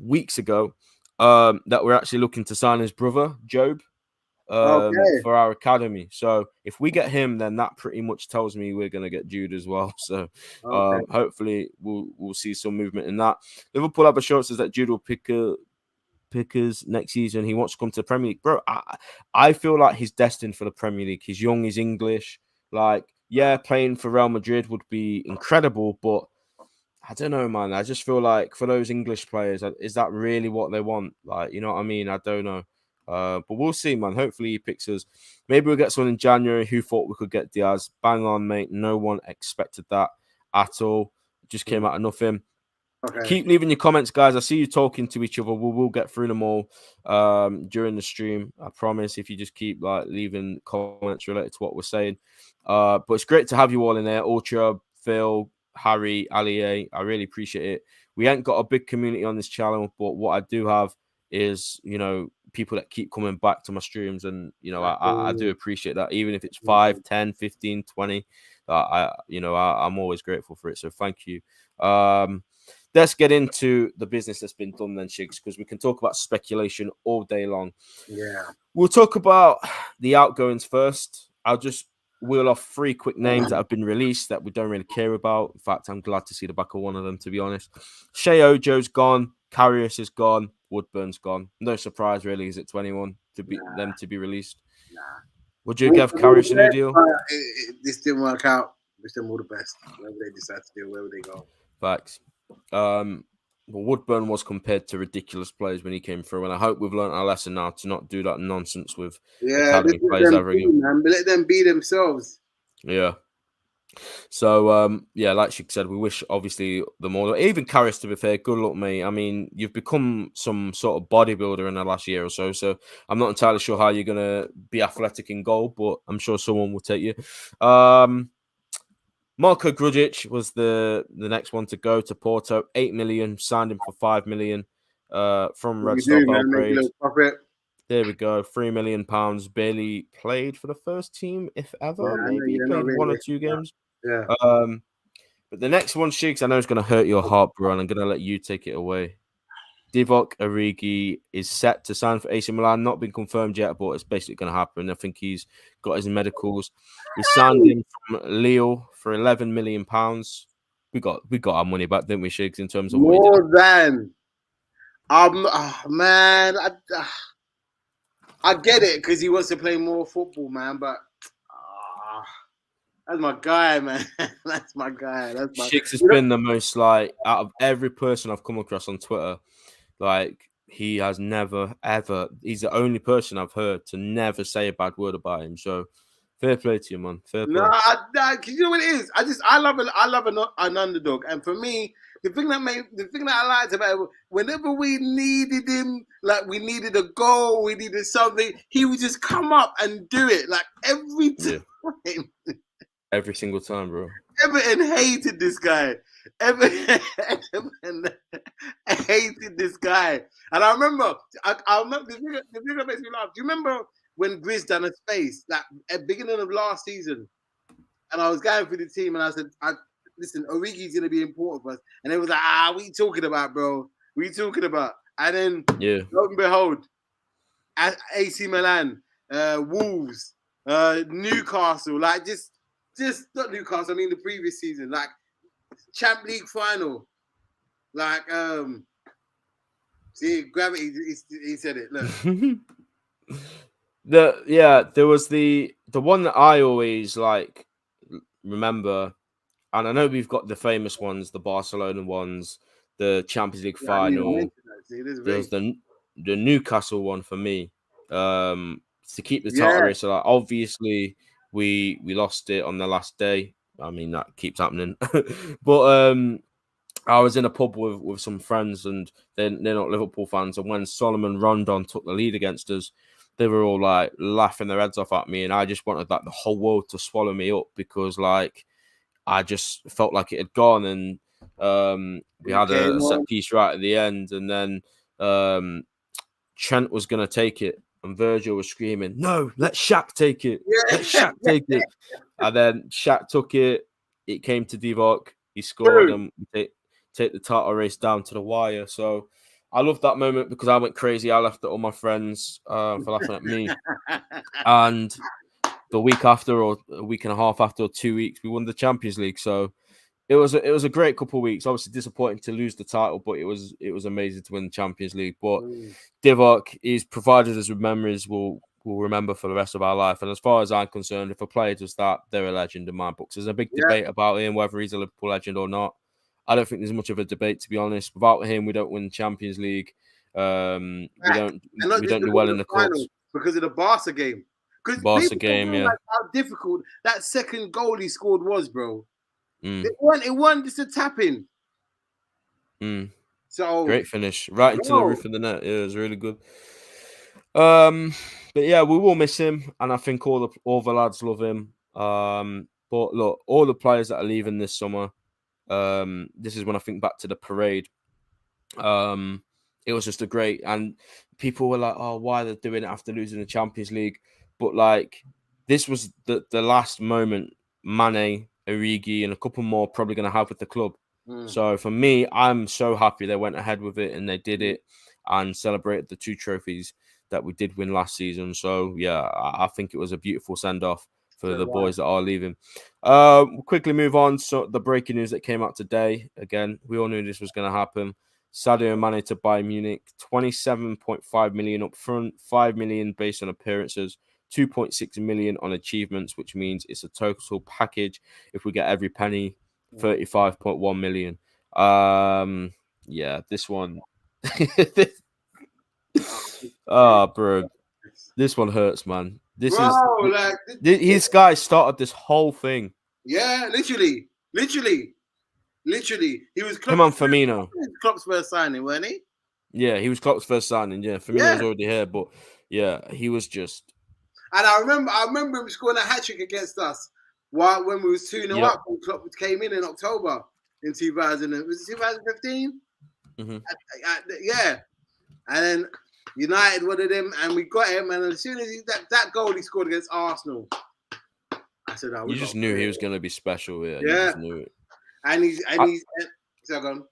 weeks ago um, that we're actually looking to sign his brother, Jobe, um, Okay. for our academy. So if we get him, then that pretty much tells me we're going to get Jude as well. So Okay. um, hopefully we'll we'll see some movement in that. Liverpool have assurances that Jude will pick a pickers next season. He wants to come to the Premier League, bro. I, I feel like he's destined for the Premier League. He's young, he's English. Like, yeah, playing for Real Madrid would be incredible, but I don't know, man. I just feel like for those English players, uh, is that really what they want? Like, you know what I mean? I don't know. Uh, but we'll see, man. Hopefully he picks us. Maybe we'll get someone in January who thought we could get Diaz. Bang on, mate. No one expected that at all. Just came out of nothing. okay. Keep leaving your comments, guys. I see you talking to each other. We will get through them all um, during the stream. I promise. If you just keep like leaving comments related to what we're saying, uh, but it's great to have you all in there. Ultra, Phil, Harry, Ali. I really appreciate it. We ain't got a big community on this channel, but what I do have is you know people that keep coming back to my streams and you know I, I, do appreciate that even if it's 5 10 15 20 uh, i you know I, i'm always grateful for it so thank you. Um let's get into the business that's been done then shigz because we can talk about speculation all day long. Yeah. we'll talk about the outgoings first. I'll just wheel off three quick names that have been released that we don't really care about in fact i'm glad to see the back of one of them to be honest Sheyi Ojo's gone Karius is gone Woodburn's gone no surprise really is it 21 to be Nah. them to be released Nah. would you give Karius a new deal it- it- this didn't work out. Wish them all the best. Whatever they decide to do, wherever they go. Facts. Um, well, Woodburn was compared to ridiculous players when he came through, and I hope we've learned our lesson now to not do that nonsense with. Yeah, Academy players them ever be, again. man. Let them be themselves. Yeah, So um, yeah, like she said, we wish obviously the more even Karius to be fair, good luck, mate. I mean, you've become some sort of bodybuilder in the last year or so. So I'm not entirely sure how you're gonna be athletic in goal, but I'm sure someone will take you. Um, Marko Grujic was the the next one to go to Porto. Eight million signed him for five million uh, from Red Star Belgrade. There we go. Three million pounds. Barely played for the first team, if ever. Yeah, Maybe played really. one or two games. Yeah. Um, but the next one, Shigz, I know it's going to hurt your heart, bro, and I'm going to let you take it away. Divock Origi is set to sign for AC Milan. Not been confirmed yet, but it's basically going to happen. I think he's got his medicals. We signed him from Lille for 11 million pounds. We got we got our money back, didn't we, Shigz? In terms of what. More than. Um, oh, man, I, ah, I get it because he wants to play more football, man. But ah, that's my guy, man. that's my guy. That's my. Shigz has You know- been the most like out of every person I've come across on Twitter. Like he has never ever. He's the only person I've heard to never say a bad word about him. So fair play to you, man. Fair play. Nah, nah, you know what it is. I just I love an I love an, an underdog, and for me, the thing that made the thing that I liked about it, whenever we needed him, like we needed a goal, we needed something, he would just come up and do it. Like every Yeah. time, Every single time, bro. Everton hated this guy. Everton hated this guy, and I remember, I, I remember the thing, that- the thing makes me laugh. Do you remember when Grizz done his face like at beginning of last season? and I was going for the team, and I said, I, "Listen, Origi's gonna be important for us." And it was like, "Ah, we talking about, bro? We talking about?" And then, Yeah. lo and behold, AC Milan, uh, Wolves, uh, Newcastle, like just, just not Newcastle. I mean, the previous season, like Champ League final, like um. See, gravity. He, he said it. Look, the yeah, there was the the one that I always like remember, and I know we've got the famous ones, the Barcelona ones, the Champions League Yeah, final. See, this is There was the the Newcastle one for me. Um, to keep the Yeah. title race alive. Obviously, we we lost it on the last day. I mean that keeps happening. but um, I was in a pub with with some friends, and they're, they're not Liverpool fans. And when Salomon Rondon took the lead against us, they were all like laughing their heads off at me, and I just wanted like the whole world to swallow me up because like I just felt like it had gone, and um, we had a, a set piece right at the end, and then um, Trent was going to take it, and Virgil was screaming, "No, let Shaq take it! Let Shaq take it!" And then Shaq took it. It came to Divock. He scored, and take take the title race down to the wire. So. I love that moment because I went crazy. I laughed at all my friends uh, for laughing at me. And the week after, or a week and a half after, or two weeks, we won the Champions League. So it was a, it was a great couple of weeks. Obviously disappointing to lose the title, but it was it was amazing to win the Champions League. But Mm. Divock is provided us with memories we'll we'll remember for the rest of our life. And as far as I'm concerned, if a player does that, they're a legend in my books. There's a big Yeah. debate about him whether he's a Liverpool legend or not. I don't think there's much of a debate to be honest. Without him, we don't win the Champions League. Um, we don't we don't do well in the cups. because of the Barca game. Because Barca game, yeah. how difficult that second goal he scored was, bro. Mm, It wasn't. It wasn't just a tapping. mm. So Great finish, right into the roof of the net. Yeah, it was really good. Um, but yeah, we will miss him, and I think all the all the lads love him. Um, but look, all the players that are leaving this summer, um, this is when I think back to the parade. Um, it was just a great, and people were like, "Oh, why they're doing it after losing the Champions League?" But like, this was the the last moment Mane, Origi, and a couple more probably going to have with the club. Mm. So for me, I'm so happy they went ahead with it and they did it and celebrated the two trophies that we did win last season. So yeah, I, I think it was a beautiful send off for the boys that are leaving. Uh, we'll quickly move on. So the breaking news that came out today. Again, we all knew this was going to happen. Sadio Mane to Bayern Munich, 27.5 million up front, 5 million based on appearances, 2.6 million on achievements, which means it's a total package. If we get every penny, 35.1 million. Um, yeah, this one. oh, bro, this one hurts, man. This bro, is like th- his guy started this whole thing. Yeah, literally, literally, literally. He was Him and Firmino. Klopp's first signing, weren't he? Yeah, he was Klopp's first signing. Yeah, Firmino Yeah. was already here, but yeah, he was just And I remember, I remember him scoring a hat trick against us while when we was two 0 Yeah. up. When Klopp came in in October in 2000. Was it 2015? Mhm. yeah. And then United wanted him, and we got him. And as soon as he, that that goal he scored against Arsenal, I said, oh, you just knew he was going to be special. Yeah, Yeah. knew it. And he's and I- he's. So go on.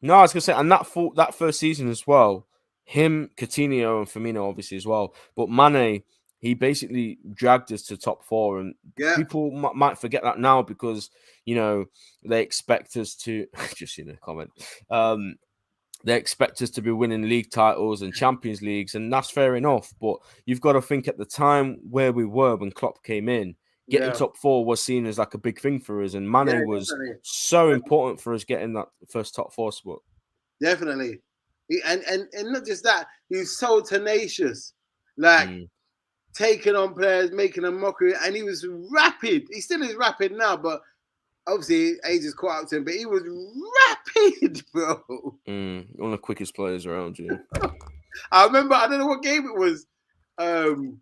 No, I was gonna say, and that full, that first season as well, him, Coutinho, and Firmino obviously as well. But Mane, he basically dragged us to top four, and Yeah. people m- might forget that now because you know they expect us to. just seen a comment. Um, they expect us to be winning league titles and Champions Leagues, and that's fair enough. But you've got to think at the time where we were when Klopp came in, getting Yeah. top four was seen as like a big thing for us, and Mane Yeah, was definitely. so important for us getting that first top four spot. Definitely. And, and and not just that, he's so tenacious. Like Mm. Taking on players, making a mockery, and he was rapid. He still is rapid now, but obviously age has caught up to him. But he was rapid, bro. Mm, one of the quickest players around you. I remember. I don't know what game it was. Um,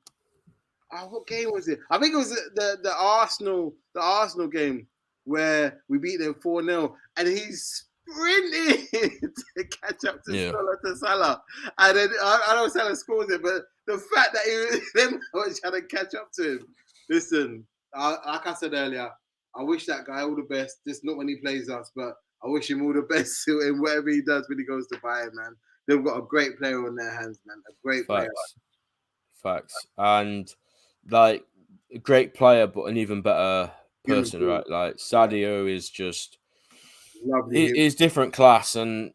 oh, what game was it? I think it was the the, the Arsenal the Arsenal game where we beat them four 0 and he's sprinting to catch up to Yeah. Salah to Salah, and then I, I know Salah scores it, but the fact that he them was trying to catch up to him. Listen, I, like I said earlier, I wish that guy all the best. Just not when he plays us, but I wish him all the best in whatever he does when he goes to Bayern, man. They've got a great player on their hands, man. A great player. Facts. Facts. And like a great player, but an even better person, right? Like Sadio is just He, he's different class, and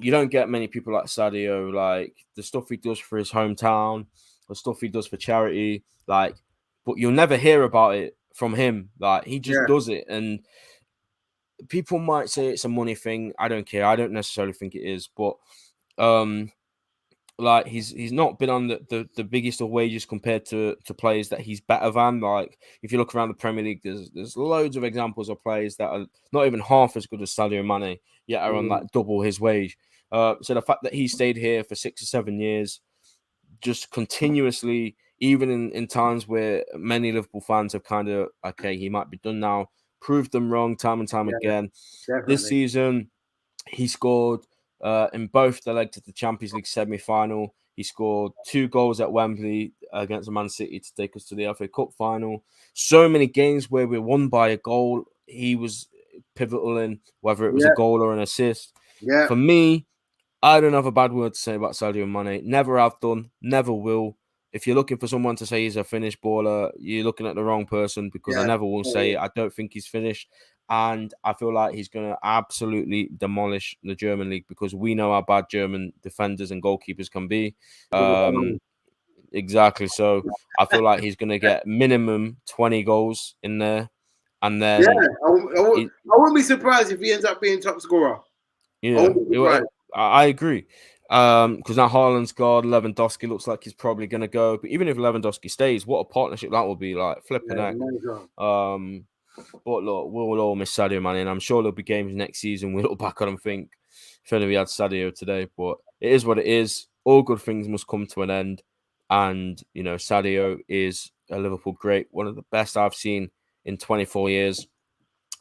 you don't get many people like Sadio. Like the stuff he does for his hometown, the stuff he does for charity, like, but you'll never hear about it from him. Like he just Yeah. does it, and people might say it's a money thing. I don't care. I don't necessarily think it is, but um, like he's he's not been on the, the, the biggest of wages compared to to players that he's better than. Like if you look around the Premier League, there's there's loads of examples of players that are not even half as good as Sadio Mane, yet are on Mm. like double his wage. Uh, so the fact that he stayed here for six or seven years, just continuously, even in, in times where many Liverpool fans have kind of okay, he might be done now, proved them wrong time and time Yeah. again Definitely. this season he scored uh, in both the legs of the Champions League semi-final. He scored two goals at Wembley against Man City to take us to the FA Cup final. So many games where we won by a goal. He was pivotal in whether it was Yeah. a goal or an assist. yeah. For me, I don't have a bad word to say about Sadio Mane. Never have done, never will. If you're looking for someone to say he's a finished baller, you're looking at the wrong person because I never will Yeah, say I don't think he's finished. And I feel like he's going to absolutely demolish the German league because we know how bad German defenders and goalkeepers can be. Um, exactly. So I feel like he's going to get minimum 20 goals in there. And then, yeah. I, I, wou- it- I wouldn't be surprised if he ends up being top scorer. you I know, wouldn't be it. I, agree. Um, because now Haaland's gone, Lewandowski looks like he's probably gonna go. But even if Lewandowski stays, what a partnership that will be like flipping Yeah, amazing. Um, but look, we'll all miss Sadio Mane, and I'm sure there'll be games next season we'll look back on and think, if only we had Sadio today. But it is what it is. All good things must come to an end, and you know Sadio is a Liverpool great, one of the best I've seen in 24 years.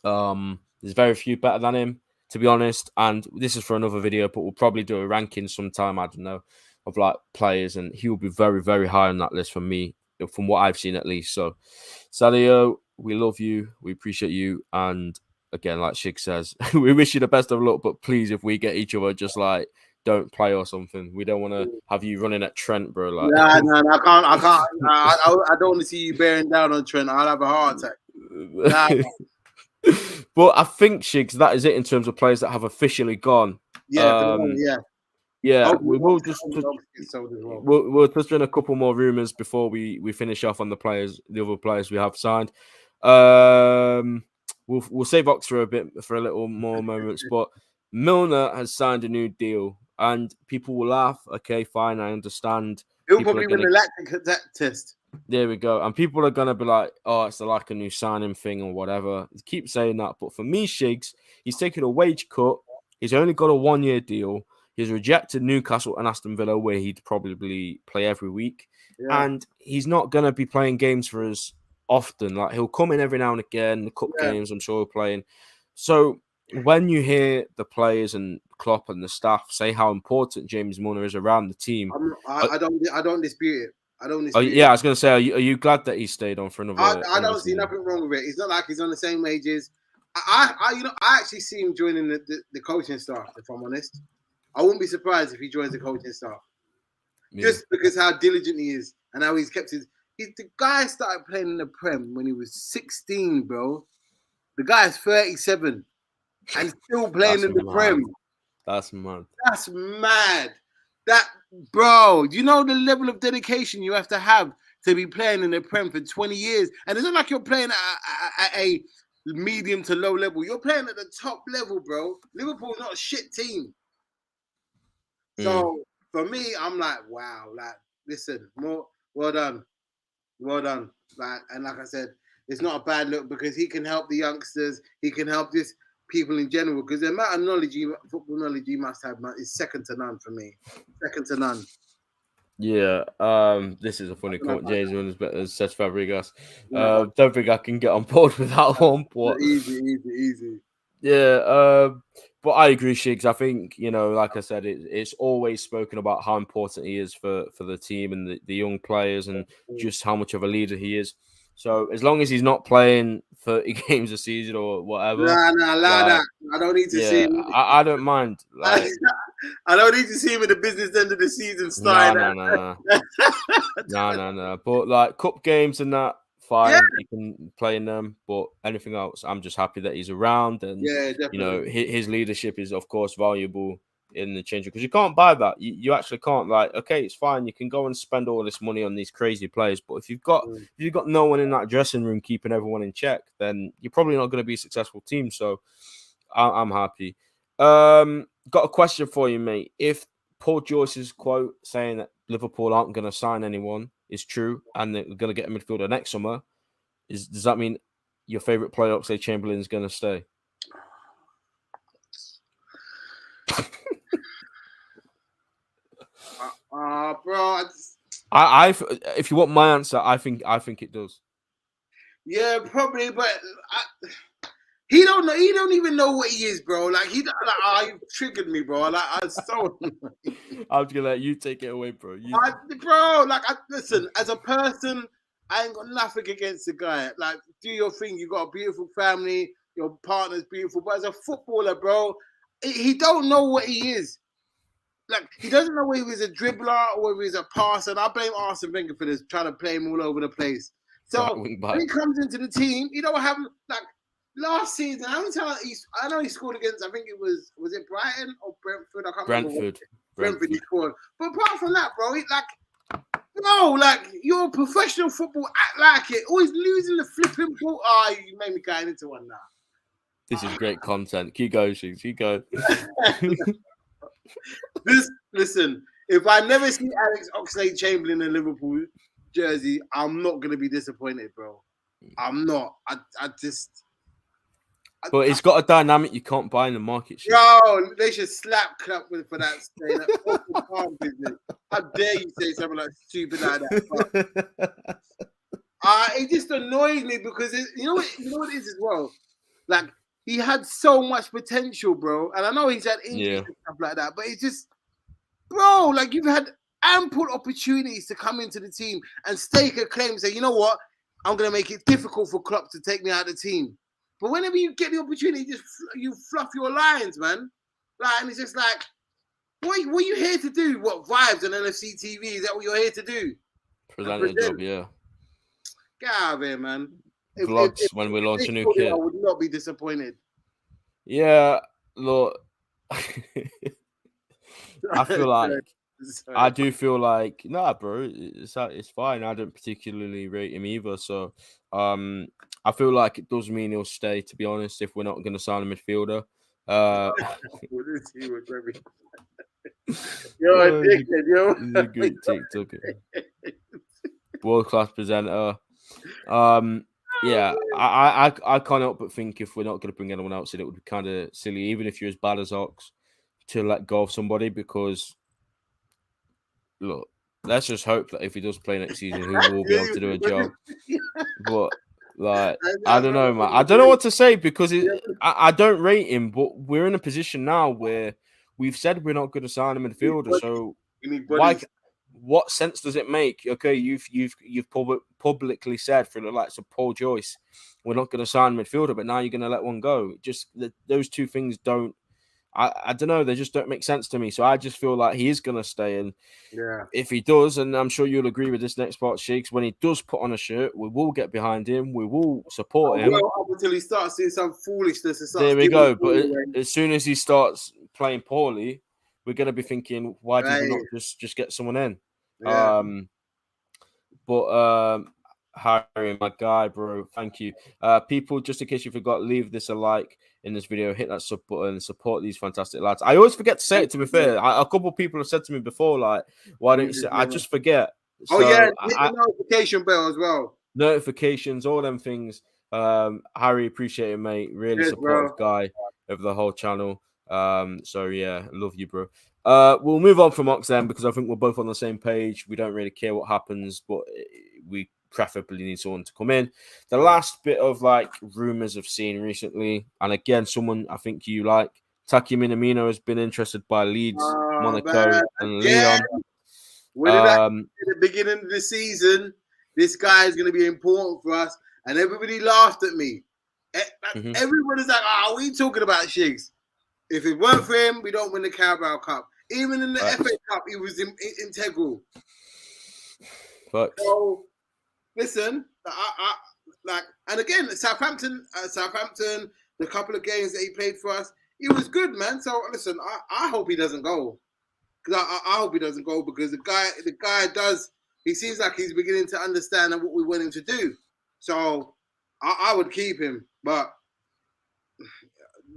Um, there's very few better than him, to be honest. And this is for another video, but we'll probably do a ranking sometime. I don't know of like players, and he will be very, very high on that list for me, from what I've seen at least. So, Sadio, we love you, we appreciate you, and again, like Shig says, we wish you the best of luck. But please, if we get each other, just like don't play or something. We don't want to have you running at Trent, bro. Like, Nah, nah, nah, I can't. I can't. I, I, I don't want to see you bearing down on Trent. I'll have a heart attack. Nah. but I think Shigz, that is it in terms of players that have officially gone. Yeah, Um, yeah. Yeah, we will just will obviously get sold as well. we'll, we'll touch on a couple more rumors before we we finish off on the players, the other players we have signed. Um, we'll we'll save Oxford a bit for a little more moments, but Milner has signed a new deal, and people will laugh. Okay, fine, I understand. He'll people probably win gonna- the lactic te- test. There we go. And people are gonna be like, "Oh, it's like a new signing thing or whatever." Keep saying that, but for me, Shigz, he's taking a wage cut. He's only got a one-year deal. He's rejected Newcastle and Aston Villa, where he'd probably play every week, Yeah. and he's not gonna be playing games for us often. Like he'll come in every now and again. The cup Yeah. games, I'm sure, he'll playing. So when you hear the players and Klopp and the staff say how important James Milner is around the team, I, I don't I don't dispute it. I don't oh, dispute yeah, I was gonna say, are you, are you glad that he stayed on for another? I, I don't see nothing wrong with it. It's not like he's on the same wages. I, I, I you know, I actually see him joining the, the, the coaching staff. If I'm honest, I wouldn't be surprised if he joins the coaching staff, Yeah. just because how diligent he is and how he's kept his. He, the guy started playing in the Prem when he was 16, bro. The guy is 37 and still playing That's in the mad. Prem. That's mad. That's mad. That bro, do you know the level of dedication you have to have to be playing in the Prem for 20 years? And it's not like you're playing at, at- at a medium to low level. You're playing at the top level, bro. Liverpool's not a shit team. Mm. So for me, I'm like, wow, like listen, more well done. Well done. Like, and like I said, it's not a bad look because he can help the youngsters, he can help this people in general. Because the amount of knowledge you football knowledge you must have, man, is second to none for me. Second to none. Yeah, um, this is a funny like James Milner's better Cesc Fabregas. Yeah, Uh, don't think I can get on board with that one, but easy, easy, easy. yeah, um, but I agree, Shigz. I think you know, like I said, it, it's always spoken about how important he is for for the team and the, the young players, and just how much of a leader he is. So as long as he's not playing 30 games a season or whatever, Nah, nah, allow Like, that. I don't need to see yeah, him. I, I don't mind. Like, I don't need to see him at the business end of the season starting. no, no, no, no, no, no. But like cup games and that, fine, Yeah. you can play in them. But anything else, I'm just happy that he's around, and Yeah, definitely. you know his, his leadership is of course valuable in the change because you can't buy that. You, you actually can't. Like, okay, it's fine. You can go and spend all this money on these crazy players, but if you've got Mm. if you've got no one in that dressing room keeping everyone in check, then you're probably not going to be a successful team. So I, I'm happy. Um, got a question for you, mate. If Paul Joyce's quote saying that Liverpool aren't going to sign anyone is true, and they're going to get a midfielder next summer, is does that mean your favorite player, Oxlade Chamberlain, is going to stay? uh, bro, I, I, if you want my answer, I think, I think it does. yeah, probably, but I, he don't know. He don't even know what he is, bro. Like he, like, oh, you triggered me, bro. Like I so, I'm gonna let you take it away, bro. You, I, bro. Like I listen, as a person, I ain't got nothing against the guy. Like do your thing. You got a beautiful family. Your partner's beautiful, but as a footballer, bro, he, he don't know what he is. Like he doesn't know whether he's a dribbler or whether he's a passer. And I blame Arsene Wenger for this, trying to play him all over the place. So right wing back. when he comes into the team, you don't have like last season. I don't tell he's, I know he scored against. I think it was was it Brighton or Brentford. I can't remember. Brentford. Brentford he scored. But apart from that, bro, he like. No, like you're a professional football, act like it. Always losing the flipping ball. Oh, you made me get into one now. This is great content. Keep going, Shings. Keep going. This listen, if I never see Alex Oxlade Chamberlain in Liverpool jersey, I'm not gonna be disappointed, bro. I'm not. I, I just But it's got a dynamic you can't buy in the market. Yo, they should slap clap with for that saying that business. How dare you say something like stupid like that? But, uh, it just annoys me because it, you know what you know what it is as well. Like he had so much potential, bro, and I know he's had injuries Yeah. and stuff like that, but it's just, bro, like you've had ample opportunities to come into the team and stake a claim, say, you know what, I'm gonna make it difficult for Klopp to take me out of the team. But whenever you get the opportunity, you just you fluff your lines, man. Like, and it's just like, what, what are you here to do? What vibes on LFC TV? Is that what you're here to do? Present a job, yeah. Get out of here, man. If- Vlogs if when we launch a new kit. I would not be disappointed. Yeah, look. I feel like. I do feel like nah, bro. It's uh, it's fine. I don't particularly rate him either. So, um, I feel like it does mean he'll stay. To be honest, if we're not going to sign a midfielder, uh, We'll just see what Remy- You're a Oh, dickhead, yo. a great TikToker. world class presenter. Um, yeah, I, I I can't help but think if we're not going to bring anyone else in, it would be kind of silly, even if you're as bad as Ox, to let go of somebody because look, let's just hope that if he does play next season, he will be able to do a job. But like, I don't know, man. I don't know what to say because it, I, I don't rate him, but we're in a position now where we've said we're not going to sign a midfielder. So why? What sense does it make? Okay, you've you've you've pub- publicly said for the likes of Paul Joyce, we're not going to sign midfielder, but now you're going to let one go. Just the, those two things don't I, I don't know, they just don't make sense to me. So I just feel like he is gonna stay. And yeah, if he does, and I'm sure you'll agree with this next part, Sheiks, when he does put on a shirt, we will get behind him, we will support him. Well, up until he starts doing some foolishness. There we go. But as soon as he starts playing poorly, we're gonna be thinking, why did right. we not just just get someone in? Yeah. Um but um Harry, my guy, bro. Thank you. Uh, people, just in case you forgot, leave this a like in this video, hit that sub button, support these fantastic lads. I always forget to say it. To be fair, I, a couple people have said to me before, like, "Why don't you?" say I just forget. Oh yeah, hit I, notification bell as well. Notifications, all them things. Um, Harry, appreciate it, mate. Really supportive bro. guy of the whole channel. Um, so yeah, love you, bro. Uh, we'll move on from Ox then because I think we're both on the same page. We don't really care what happens, but we preferably need someone to come in. The last bit of like rumors I've seen recently, and again, someone I think you like, Taki Minamino has been interested by Leeds, oh, Monaco, man. and Lyon. Um, at the beginning of the season, this guy is going to be important for us, and everybody laughed at me. Mm-hmm. Everyone is like, "Oh, you talking about, Shigz? If it weren't for him, we don't win the Carabao Cup. Even in the right. FA Cup, he was in, in, integral." But so listen, I, I like, and again, Southampton, uh, Southampton, the couple of games that he played for us, he was good, man. So listen, I, I hope he doesn't go, because I, I, hope he doesn't go because the guy, the guy does. He seems like he's beginning to understand what we want him to do. So I, I would keep him, but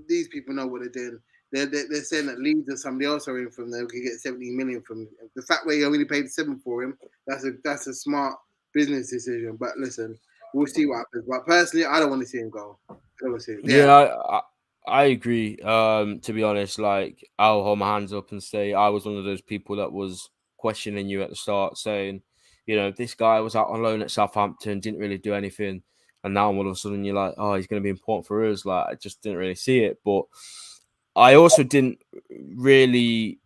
these people know what they're doing. They're, they're, they're, saying that Leeds or somebody else are in from them could get 70 million from. The fact where he only paid seven for him, that's a that's a smart business decision. But listen, we'll see what happens. But personally, I don't want to see him go. Yeah, yeah I, I, I, agree. Um, to be honest, like I'll hold my hands up and say I was one of those people that was questioning you at the start, saying, you know, this guy was out on loan at Southampton, didn't really do anything, and now all of a sudden you're like, oh, he's going to be important for us. Like I just didn't really see it, but I also didn't really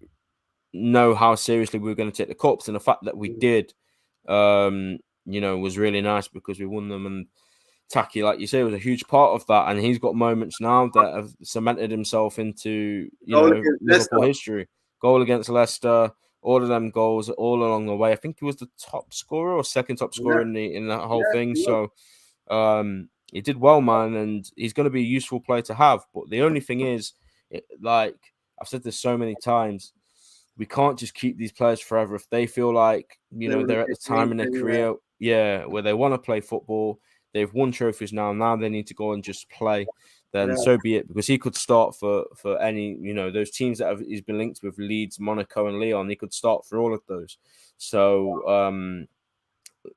know how seriously we were going to take the cups, and the fact that we mm. did. Um, you know, was really nice because we won them. And Taki, like you say, was a huge part of that. And he's got moments now that have cemented himself into you Goal know Liverpool history. Goal against Leicester, all of them goals all along the way. I think he was the top scorer or second top scorer yeah. in the in that whole yeah, thing. So um he did well, man, and he's going to be a useful player to have. But the only thing is, it, like I've said this so many times, we can't just keep these players forever. If they feel like you know they're at the time in their career yeah, where they want to play football. They've won trophies now. Now they need to go and just play. Then yeah. so be it, because he could start for for any you know those teams that have, he's been linked with Leeds, Monaco, and Lyon. He could start for all of those. So um,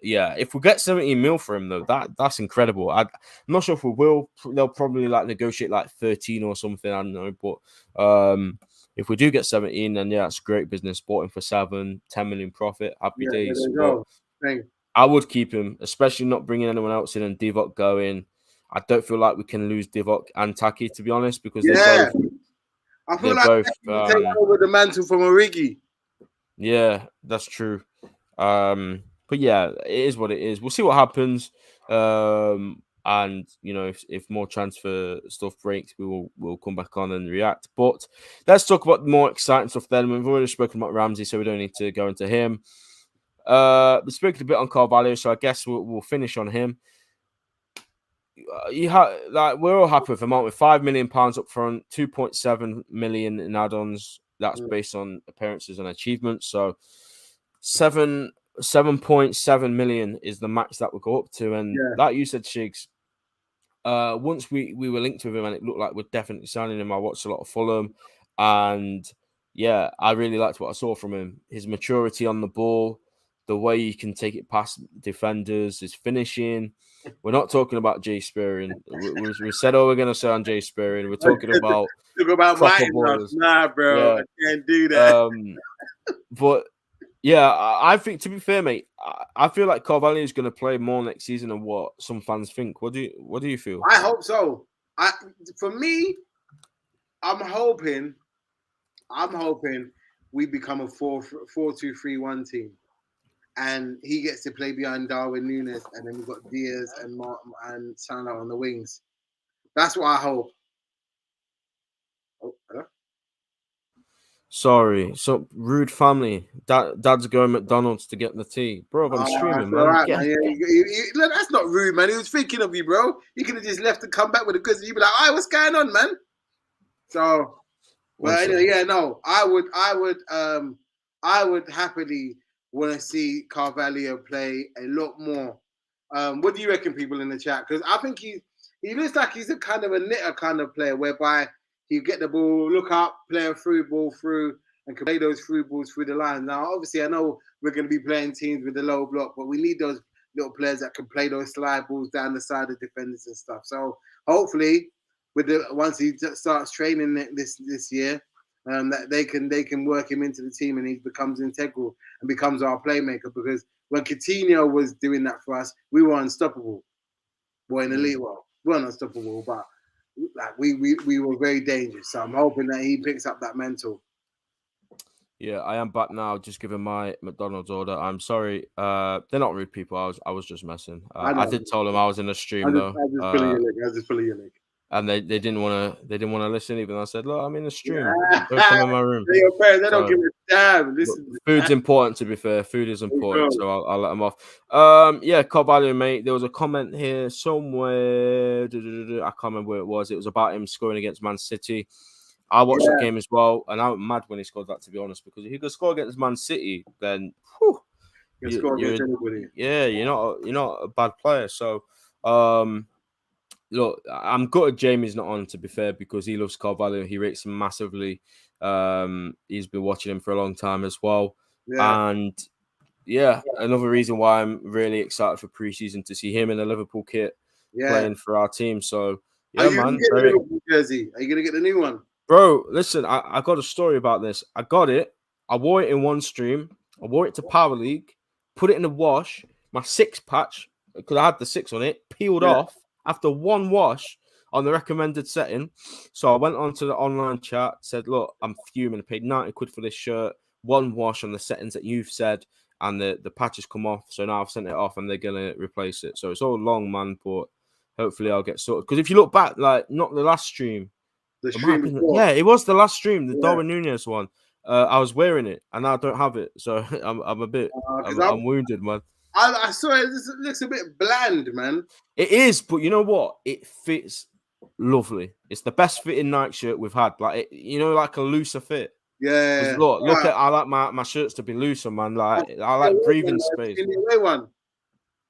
yeah, if we get 17 mil for him though, that that's incredible. I, am not sure if we will. They'll probably like negotiate like 13 or something. I don't know, but um, if we do get 17, then yeah, it's great business. Bought him for seven, 10 million profit. Happy yeah, days. I would keep him, especially not bringing anyone else in and Divock going. I don't feel like we can lose Divock and Taki to be honest because yeah. they're both. I feel like both, um, take over the mantle from Origi. Yeah, that's true. Um, but yeah, it is what it is. We'll see what happens. Um, and you know, if, if more transfer stuff breaks, we will we'll come back on and react. But let's talk about more exciting stuff then. We've already spoken about Ramsay, so we don't need to go into him. Uh, we spoke a bit on Carvalho, so I guess we'll, we'll finish on him. Uh, you have like we're all happy with him, aren't we? Five million pounds up front, two point seven million in add-ons. That's mm. based on appearances and achievements. So seven seven point seven million is the max that we go up to, and yeah. that you said, Shigz. Uh, once we we were linked with him, and it looked like we're definitely signing him. I watched a lot of Fulham, and yeah, I really liked what I saw from him. His maturity on the ball, the way he can take it past defenders, his finishing. We're not talking about Jay Spearing. We, we, we said, oh, we're going to say on Jay Spearing. We're talking about. Talk about my. Nah, bro. Yeah. I can't do that. Um, but yeah, I, I think to be fair, mate, I, I feel like Carvalho is going to play more next season than what some fans think. What do you What do you feel? I hope so. I for me, I'm hoping, I'm hoping we become a four four two three one team, and he gets to play behind Darwin Nunez, and then we've got Diaz and Martin and Salah on the wings. That's what I hope. Oh, hello? Sorry, so rude family. Dad, Dad's going McDonald's to get the tea, bro. I'm Oh, streaming, man. all right, man. Yeah, you- you- you- look, that's not rude, man. He was thinking of you, bro. You could have just left and come back with the goods, and you'd be like, "Hey, what's going on, man?" So, well, anyway, yeah, no, I would, I would, um, I would happily want to see Carvalho play a lot more. Um, what do you reckon, people in the chat? Because I think he, he looks like he's a kind of a knitter kind of player, whereby he get the ball, look up, play a through ball through, and can play those through balls through the line. Now, obviously, I know we're going to be playing teams with the low block, but we need those little players that can play those slide balls down the side of defenders and stuff. So hopefully, with the once he starts training this this year, um, that they can they can work him into the team and he becomes integral and becomes our playmaker. Because when Coutinho was doing that for us, we were unstoppable. Boy, in the league, well, we weren't unstoppable, but like we, we we were very dangerous. So I'm hoping that he picks up that mental. Yeah, I am back now. Just giving my McDonald's order. I'm sorry. Uh, they're not rude people. I was I was just messing. Uh, I I, did tell them I was in a I stream just, though, I just uh, pulling your leg. I was just pulling your leg. And they, they didn't want to they didn't want to listen. Even I said, look, I'm in a stream. Yeah. Don't come in my room. Parents. They don't give a damn. Food's important to be fair. Food is important, so I'll, I'll let them off. Um, yeah, Carvalho, mate. There was a comment here somewhere. I can't remember where it was. It was about him scoring against Man City. I watched the game as well, and I'm mad when he scored that. To be honest, because if he could score against Man City, then whew, you you- score against you're- yeah, you're not you're not a bad player. So, um, look, I'm gutted Jamie's not on to be fair because he loves Carvalho. He rates him massively. Um, he's been watching him for a long time as well, Yeah. and yeah, another reason why I'm really excited for preseason to see him in the Liverpool kit yeah. playing for our team. So, yeah, man, gonna get the very- jersey? Are you gonna get the new one? bro. Listen, I, I got a story about this. I got it. I wore it in one stream. I wore it to Power League. Put it in the wash. My six patch because I had the six on it peeled Yeah. off after one wash on the recommended setting. So I went onto the online chat. Said, "Look, I'm fuming. I paid ninety quid for this shirt. One wash on the settings that you've said." And the, the patches come off, so now I've sent it off, and they're gonna replace it. So it's all long, man. But hopefully I'll get sorted. Because if you look back, like not the last stream, The it might have stream been- yeah, it was the last stream, the Yeah. Darwin Nunez one. Uh, I was wearing it, and now I don't have it, so I'm, I'm a bit, Uh, I'm- I'm wounded, man. I, I saw it. This looks a bit bland, man. It is, but you know what? It fits lovely. It's the best fitting night shirt we've had. Like, it, you know, like a looser fit. Yeah. Look, look Alright. at. I like my, my shirts to be looser, man. Like, I like breathing space. One.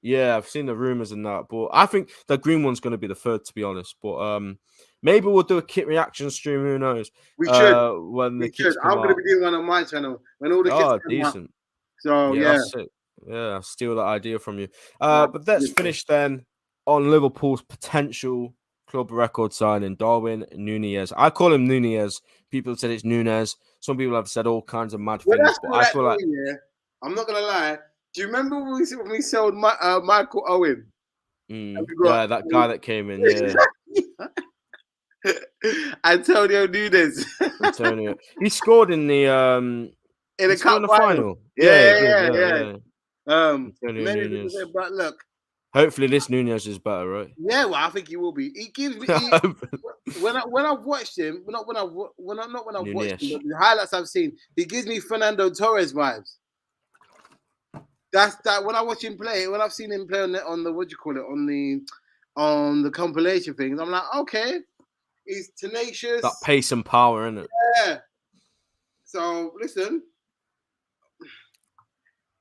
Yeah, I've seen the rumors and that, but I think the green one's going to be the third, to be honest. But um, maybe we'll do a kit reaction stream. Who knows? We should. Uh, when the kids should. I'm gonna be doing one on my channel when all the kids Oh, come out. decent. So yeah, yeah. Yeah, I'll steal that idea from you. Uh, but let's finish then on Liverpool's potential club record signing, Darwin Nunez. I call him Nunez. People have said it's Nunez. Some people have said all kinds of mad Well, things, but I feel like yeah. I'm not gonna lie. Do you remember when we, when we sold my, uh, Michael Owen? mm, got- yeah, that guy that came in, yeah, Antonio Nunez Antonio. He scored in the um in he the cup final. final. Yeah, he did, yeah, yeah. Um, people but look, Hopefully, this Nunez is better, right? yeah, well, I think he will be. He gives me he, when I when I've watched him, not when I when I not when I've watched him, but the highlights I've seen, he gives me Fernando Torres vibes. That's that when I watch him play, when I've seen him play on the on the what do you call it on the on the compilation things, I'm like, okay, he's tenacious. that pace and power, isn't it? Yeah. So listen,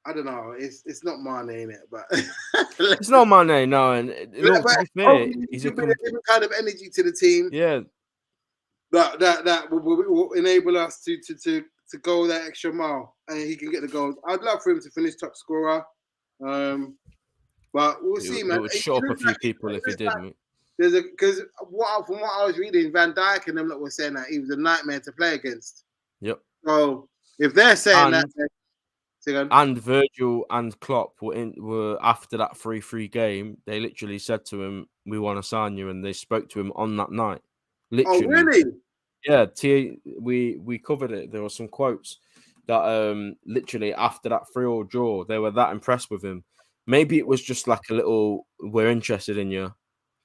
I don't know. It's it's not Mane in it, but It's not Mane, no. And uh, Yeah, look, to be fair, he's a bring com- a different kind of energy to the team yeah. that that that will, will, will enable us to to to to go that extra mile and he can get the goals. I'd love for him to finish top scorer. Um, but we'll It, see, would- man. it would up a few like- people if he did. like. There's a because what from what I was reading, Van Dijk and them that were saying that he was a nightmare to play against. Yep. So if they're saying that, And- again. And Virgil and Klopp were in were after that three three game. They literally said to him, "We want to sign you," and they spoke to him on that night. oh Literally, really? Yeah, T we we covered it. There were some quotes that um literally after that three all draw, they were that impressed with him. Maybe it was just like a little we're interested in you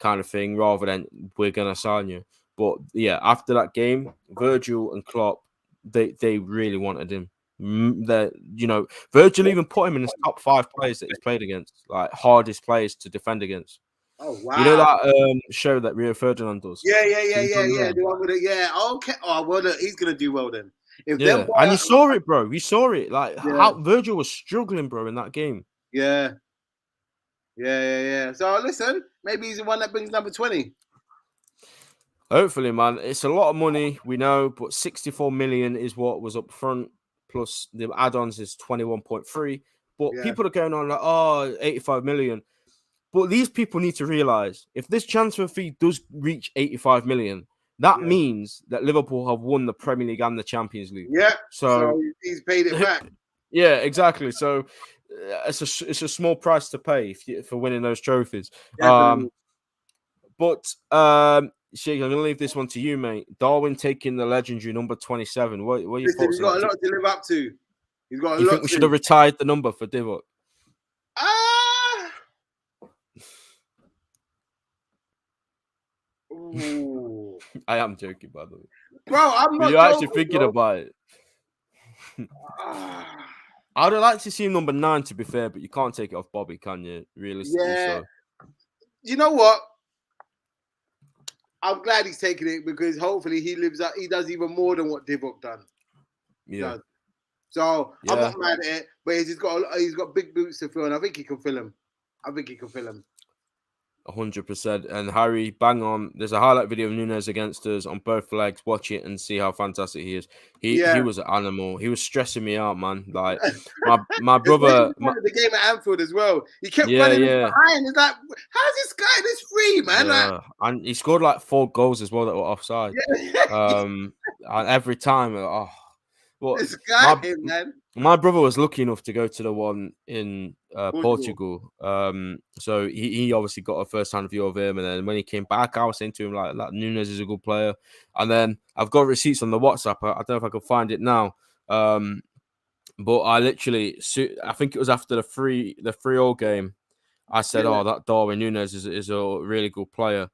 kind of thing rather than we're gonna sign you. But yeah, after that game, Virgil and Klopp, they they really wanted him. That you know, Virgil even put him in his top five players that he's played against, like hardest players to defend against. Oh wow. You know that um, show that Rio Ferdinand does. Yeah, yeah, yeah, He's yeah, yeah. well. The one with it. Yeah. Okay. Oh well, look, he's gonna do well then. If Yeah, them and you saw it, bro. You saw it. Like Yeah. how Virgil was struggling, bro, in that game. Yeah. Yeah, yeah, yeah. So listen, maybe he's the one that brings number 20. Hopefully, man. It's a lot of money, we know, but 64 million is what was up front, plus the add-ons is 21.3. But Yeah. people are going on like, oh, 85 million. But these people need to realize if this transfer fee does reach 85 million, that Yeah. means that Liverpool have won the Premier League and the Champions League. Yeah. So, So he's paid it back. yeah, exactly. So uh, it's a it's a small price to pay if you, for winning those trophies. Um, but um, Sheikh, I'm gonna leave this one to you, mate. Darwin taking the legendary number 27. What, what are your Listen, thoughts he's got a lot to live up to. He's got a you lot think we to. should have retired the number for Divock? Ah! Ooh. I am joking, by the way. Bro, I'm not. you actually thinking bro. about it? Ah. I'd like to see him number nine, to be fair, but you can't take it off Bobby, can you? Realistically, Yeah. so You know what? I'm glad he's taking it because hopefully he lives up. He does even more than what Divock done. Yeah. Does. So yeah. I'm not mad at it, but he's got he's got big boots to fill, and I think he can fill them. I think he can fill them. 100%. And Harry, bang on. There's a highlight video of Nunez against us on both legs. Watch it and see how fantastic he is. He yeah. he was an animal. He was stressing me out, man. Like my my brother my, the game at Anfield as well. He kept yeah, running yeah. behind. He's like, how's this guy this free, man? Yeah. Like, and he scored like four goals as well that were offside. Yeah. um and every time, oh well, this guy, my- man. my brother was lucky enough to go to the one in uh, Portugal. Um, so he, he obviously got a first hand view of him. And then when he came back, I was saying to him, like, like Nunez is a good player. And then I've got receipts on the WhatsApp. I, I don't know if I can find it now. Um, but I literally, I think it was after the free the three all game. I said, Yeah. "Oh, that Darwin Nunez is, is a really good player,"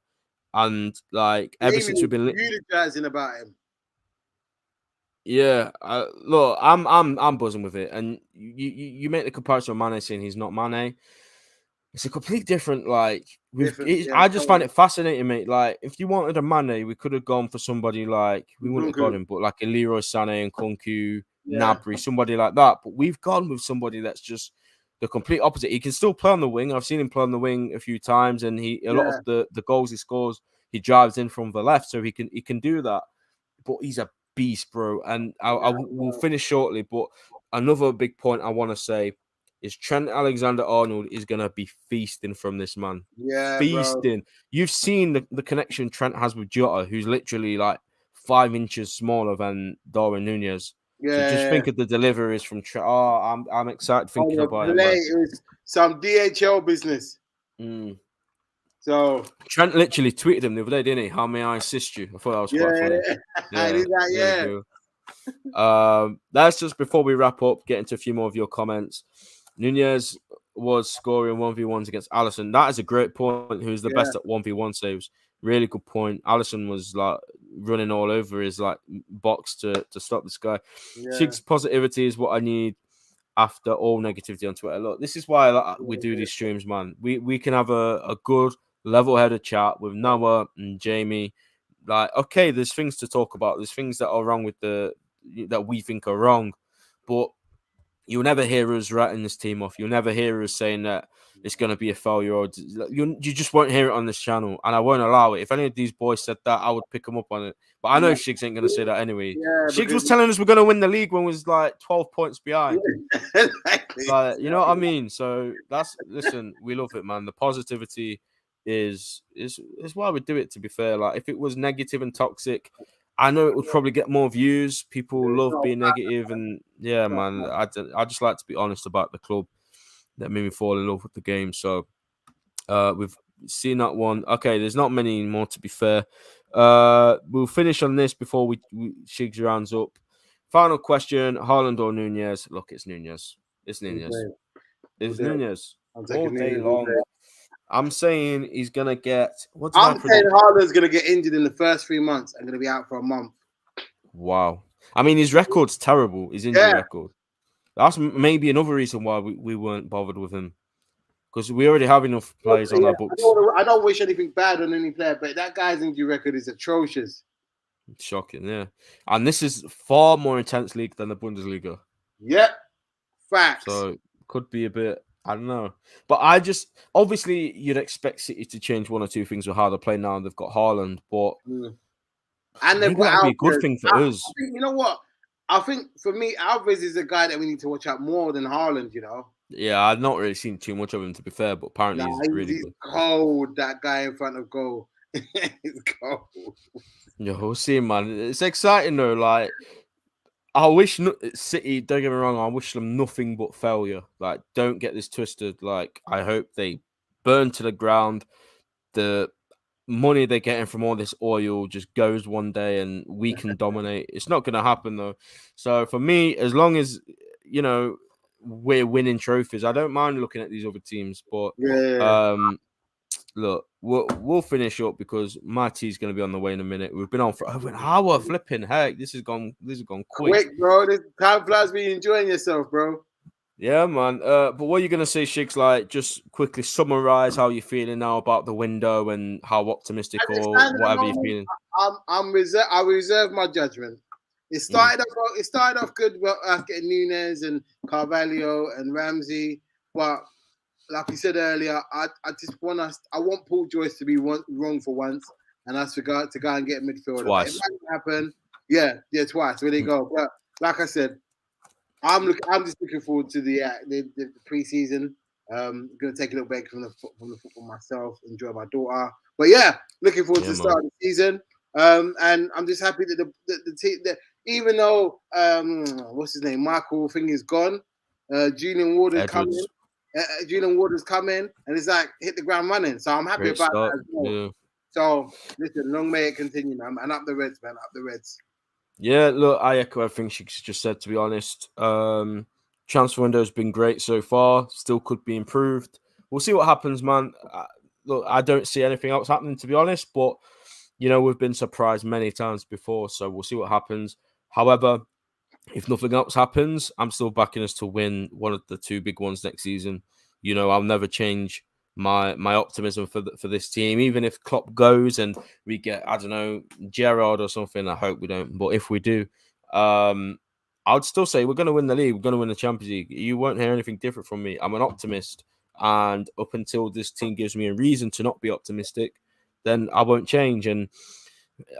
and like ever Even since we've been, li- eulogizing about him. Yeah, uh, look, I'm I'm I'm buzzing with it, and you you, you make the comparison of Mane saying he's not Mane. It's a complete different like. Different, it's- yeah, I just find it fascinating, mate. Like, if you wanted a Mane, we could have gone for somebody like we wouldn't have got him, but like a Leroy Sané and Nkunku, Yeah. Gnabry, somebody like that. But we've gone with somebody that's just the complete opposite. He can still play on the wing. I've seen him play on the wing a few times, and he a lot of the the goals he scores, he drives in from the left, so he can he can do that. But he's a beast, bro. And I, I will finish shortly. But another big point I want to say is Trent Alexander Arnold is gonna be feasting from this man Yeah, bro. feasting. You've seen the, the connection Trent has with Jota, who's literally like five inches smaller than Darwin Nunez. So Yeah, just think of the deliveries from Trent. Oh, I'm I'm excited thinking Oh, about it. play, it was some DHL business. Mm. So Trent literally tweeted him the other day, didn't he? How may I assist you? I thought that was quite funny. yeah, and he's like, yeah. cool. Um, that's just before we wrap up, get into a few more of your comments. Nunez was scoring 1v1s against Alisson. That is a great point. Who's the Yeah. best at 1v1 saves? Really good point. Alisson was like running all over his like box to, to stop this guy. yeah. Six positivity is what I need after all negativity on Twitter. Look, this is why like, we do these streams, man. We we can have a, a good level-headed chat with Noah and Jamie. Like, okay, there's things to talk about. There's things that are wrong with the that we think are wrong, but you'll never hear us writing this team off. You'll never hear us saying that it's going to be a failure or you, you just won't hear it on this channel and I won't allow it. If any of these boys said that, I would pick them up on it. But I know yeah. Shigz ain't going to say that anyway. Yeah, Shigz was telling us we're going to win the league when we was like 12 points behind. exactly. Like, you know what I mean? So that's, listen, we love it, man. The positivity is, is, is why we do it, to be fair. Like, if it was negative and toxic, I know it would probably get more views. People love being negative, and yeah, man, I, I just like to be honest about the club that made me fall in love with the game. So uh, we've seen that one. Okay, there's not many more to be fair. Uh, we'll finish on this before we, we Shigz rounds up. Final question: Haaland or Nunez? Look, it's Nunez. It's Nunez. It's Nunez all day long. I'm saying he's gonna get. What's I'm saying Haaland's gonna get injured in the first three months and gonna be out for a month. Wow. I mean, his record's terrible. His injury yeah. record. That's maybe another reason why we, we weren't bothered with him because we already have enough players yeah, on our books. I don't, I don't, wish anything bad on any player, but that guy's injury record is atrocious. Shocking, yeah. And this is far more intense league than the Bundesliga. Yep, facts. So could be a bit. I don't know, but I just obviously you'd expect City to change one or two things with how they play now. And they've got Haaland, but mm. and they've got be a good thing for I, us. I think, you know what? I think for me, Alvarez is a guy that we need to watch out more than Haaland. You know. Yeah, I've not really seen too much of him to be fair, but apparently nah, he's, really he's good. cold. That guy in front of goal, he's cold. Yeah, we'll see, man. It's exciting though. Like, I wish no- City. Don't get me wrong. I wish them nothing but failure. Like, don't get this twisted. Like, I hope they burn to the ground. The money they're getting from all this oil just goes one day and we can dominate. It's not going to happen though. So for me, as long as you know we're winning trophies, I don't mind looking at these other teams. But yeah, um, look, we'll we'll finish up because my tea's going to be on the way in a minute. We've been on for over an hour. Flipping heck, this has gone. This has gone quick. Quick, bro. This time flies. Be enjoying yourself, bro. Yeah, man. Uh, but what are you gonna say, Shigz? Like, just quickly summarize how you're feeling now about the window and how optimistic or whatever you're feeling. I'm, I'm reserve. I reserve my judgment. It mm. started mm. off. It started off good. Well, us getting Nunez and Carvalho and Ramsay, but like we said earlier, I, I just want us. I want Paul Joyce to be one, wrong for once, and us to go to go and get midfielder. Twice. It might happen. Yeah, yeah, twice. Where they mm. go. But like I said, I'm looking. I'm just looking forward to the uh, the, the preseason. Um, gonna take a little break from the from the football myself. Enjoy my daughter. But yeah, looking forward yeah, to the start of the season. Um, and I'm just happy that the the, the team that even though um, what's his name, Michael thing is gone. Uh, Julian Ward coming. Uh, uh, Julian Ward coming, and it's like hit the ground running. So I'm happy Great about start. that as well. Yeah. So listen, long may it continue, man. And up the Reds, man. Up the Reds. Yeah, look, I echo everything she just said. To be honest, um, transfer window has been great so far. Still could be improved. We'll see what happens, man. Uh, look, I don't see anything else happening, to be honest. But you know, we've been surprised many times before, so we'll see what happens. However, if nothing else happens, I'm still backing us to win one of the two big ones next season. You know, I'll never change my my optimism for the, for this team. Even if Klopp goes and we get I don't know Gerrard or something, I hope we don't. But if we do, um, I would still say we're going to win the league. We're going to win the Champions League. You won't hear anything different from me. I'm an optimist, and up until this team gives me a reason to not be optimistic, then I won't change. And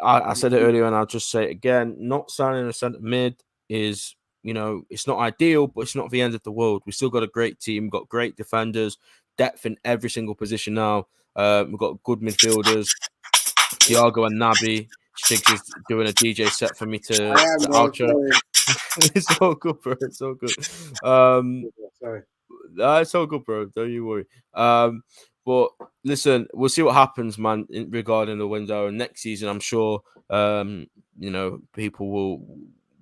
I, I said it earlier, and I'll just say it again: not signing a centre mid is you know, it's not ideal, but it's not the end of the world. We still got a great team, got great defenders depth in every single position now. Uh, we've got good midfielders, Thiago and Naby. Shigz is doing a DJ set for me to, to outro. it's all good, bro. It's all good. Um, Sorry. It's all good, bro. Don't you worry. Um, but listen, we'll see what happens, man, in, regarding the window. And next season, I'm sure, um, you know, people will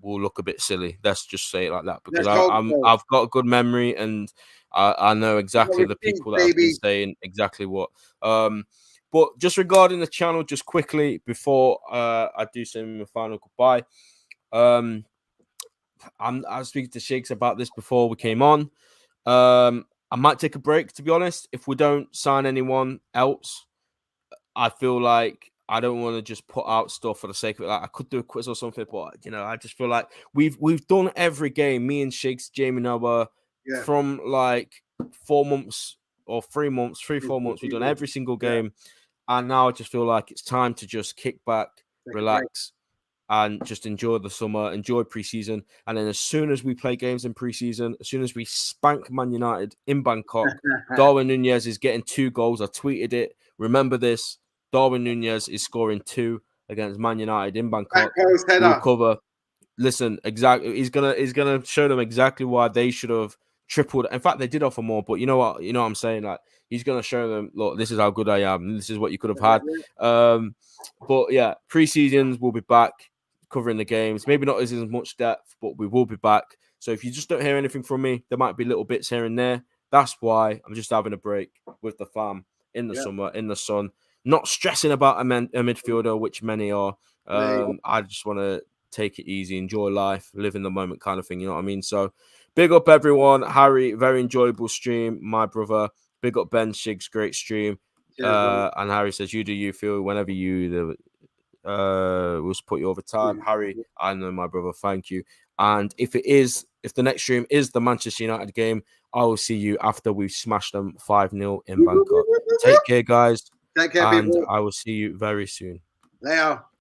will look a bit silly. Let's just say it like that because I, I'm, I've got a good memory and I, I know exactly the people that have been saying exactly what. Um, but just regarding the channel, just quickly before uh, I do say my final goodbye, um, I'm I was speaking to Shakes about this before we came on. Um, I might take a break to be honest. If we don't sign anyone else, I feel like I don't want to just put out stuff for the sake of it. Like I could do a quiz or something, but you know, I just feel like we've we've done every game. Me and Shakes, Jamie Noah, yeah. from like four months or three months, three four months. We've done every single Yeah. game. And now I just feel like it's time to just kick back, relax, and just enjoy the summer, enjoy preseason. And then as soon as we play games in preseason, as soon as we spank Man United in Bangkok, Darwin Nunez is getting two goals. I tweeted it. Remember this: Darwin Nunez is scoring two against Man United in Bangkok. We'll cover. Listen, exactly. He's gonna he's gonna show them exactly why they should have tripled. In fact, they did offer more, but you know what? You know what I'm saying? Like he's gonna show them, look, this is how good I am. This is what you could have had. Um, but yeah, preseasons will be back covering the games. Maybe not as much depth, but we will be back. So if you just don't hear anything from me, there might be little bits here and there. That's why I'm just having a break with the fam in the Yeah. summer, in the sun, not stressing about a, men- a midfielder, which many are. There you go. Um, I just want to take it easy, enjoy life, live in the moment, kind of thing. You know what I mean? So, big up everyone. Harry, very enjoyable stream. My brother, big up Ben Shigz, great stream. Bro. Uh, and Harry says, "You do you feel whenever you the uh we'll support you over time." Yeah. Harry, I know my brother. Thank you. And if it is, if the next stream is the Manchester United game, I will see you after we smash them five 0 in Bangkok. Take care, guys, Take care, and people. I will see you very soon. Later.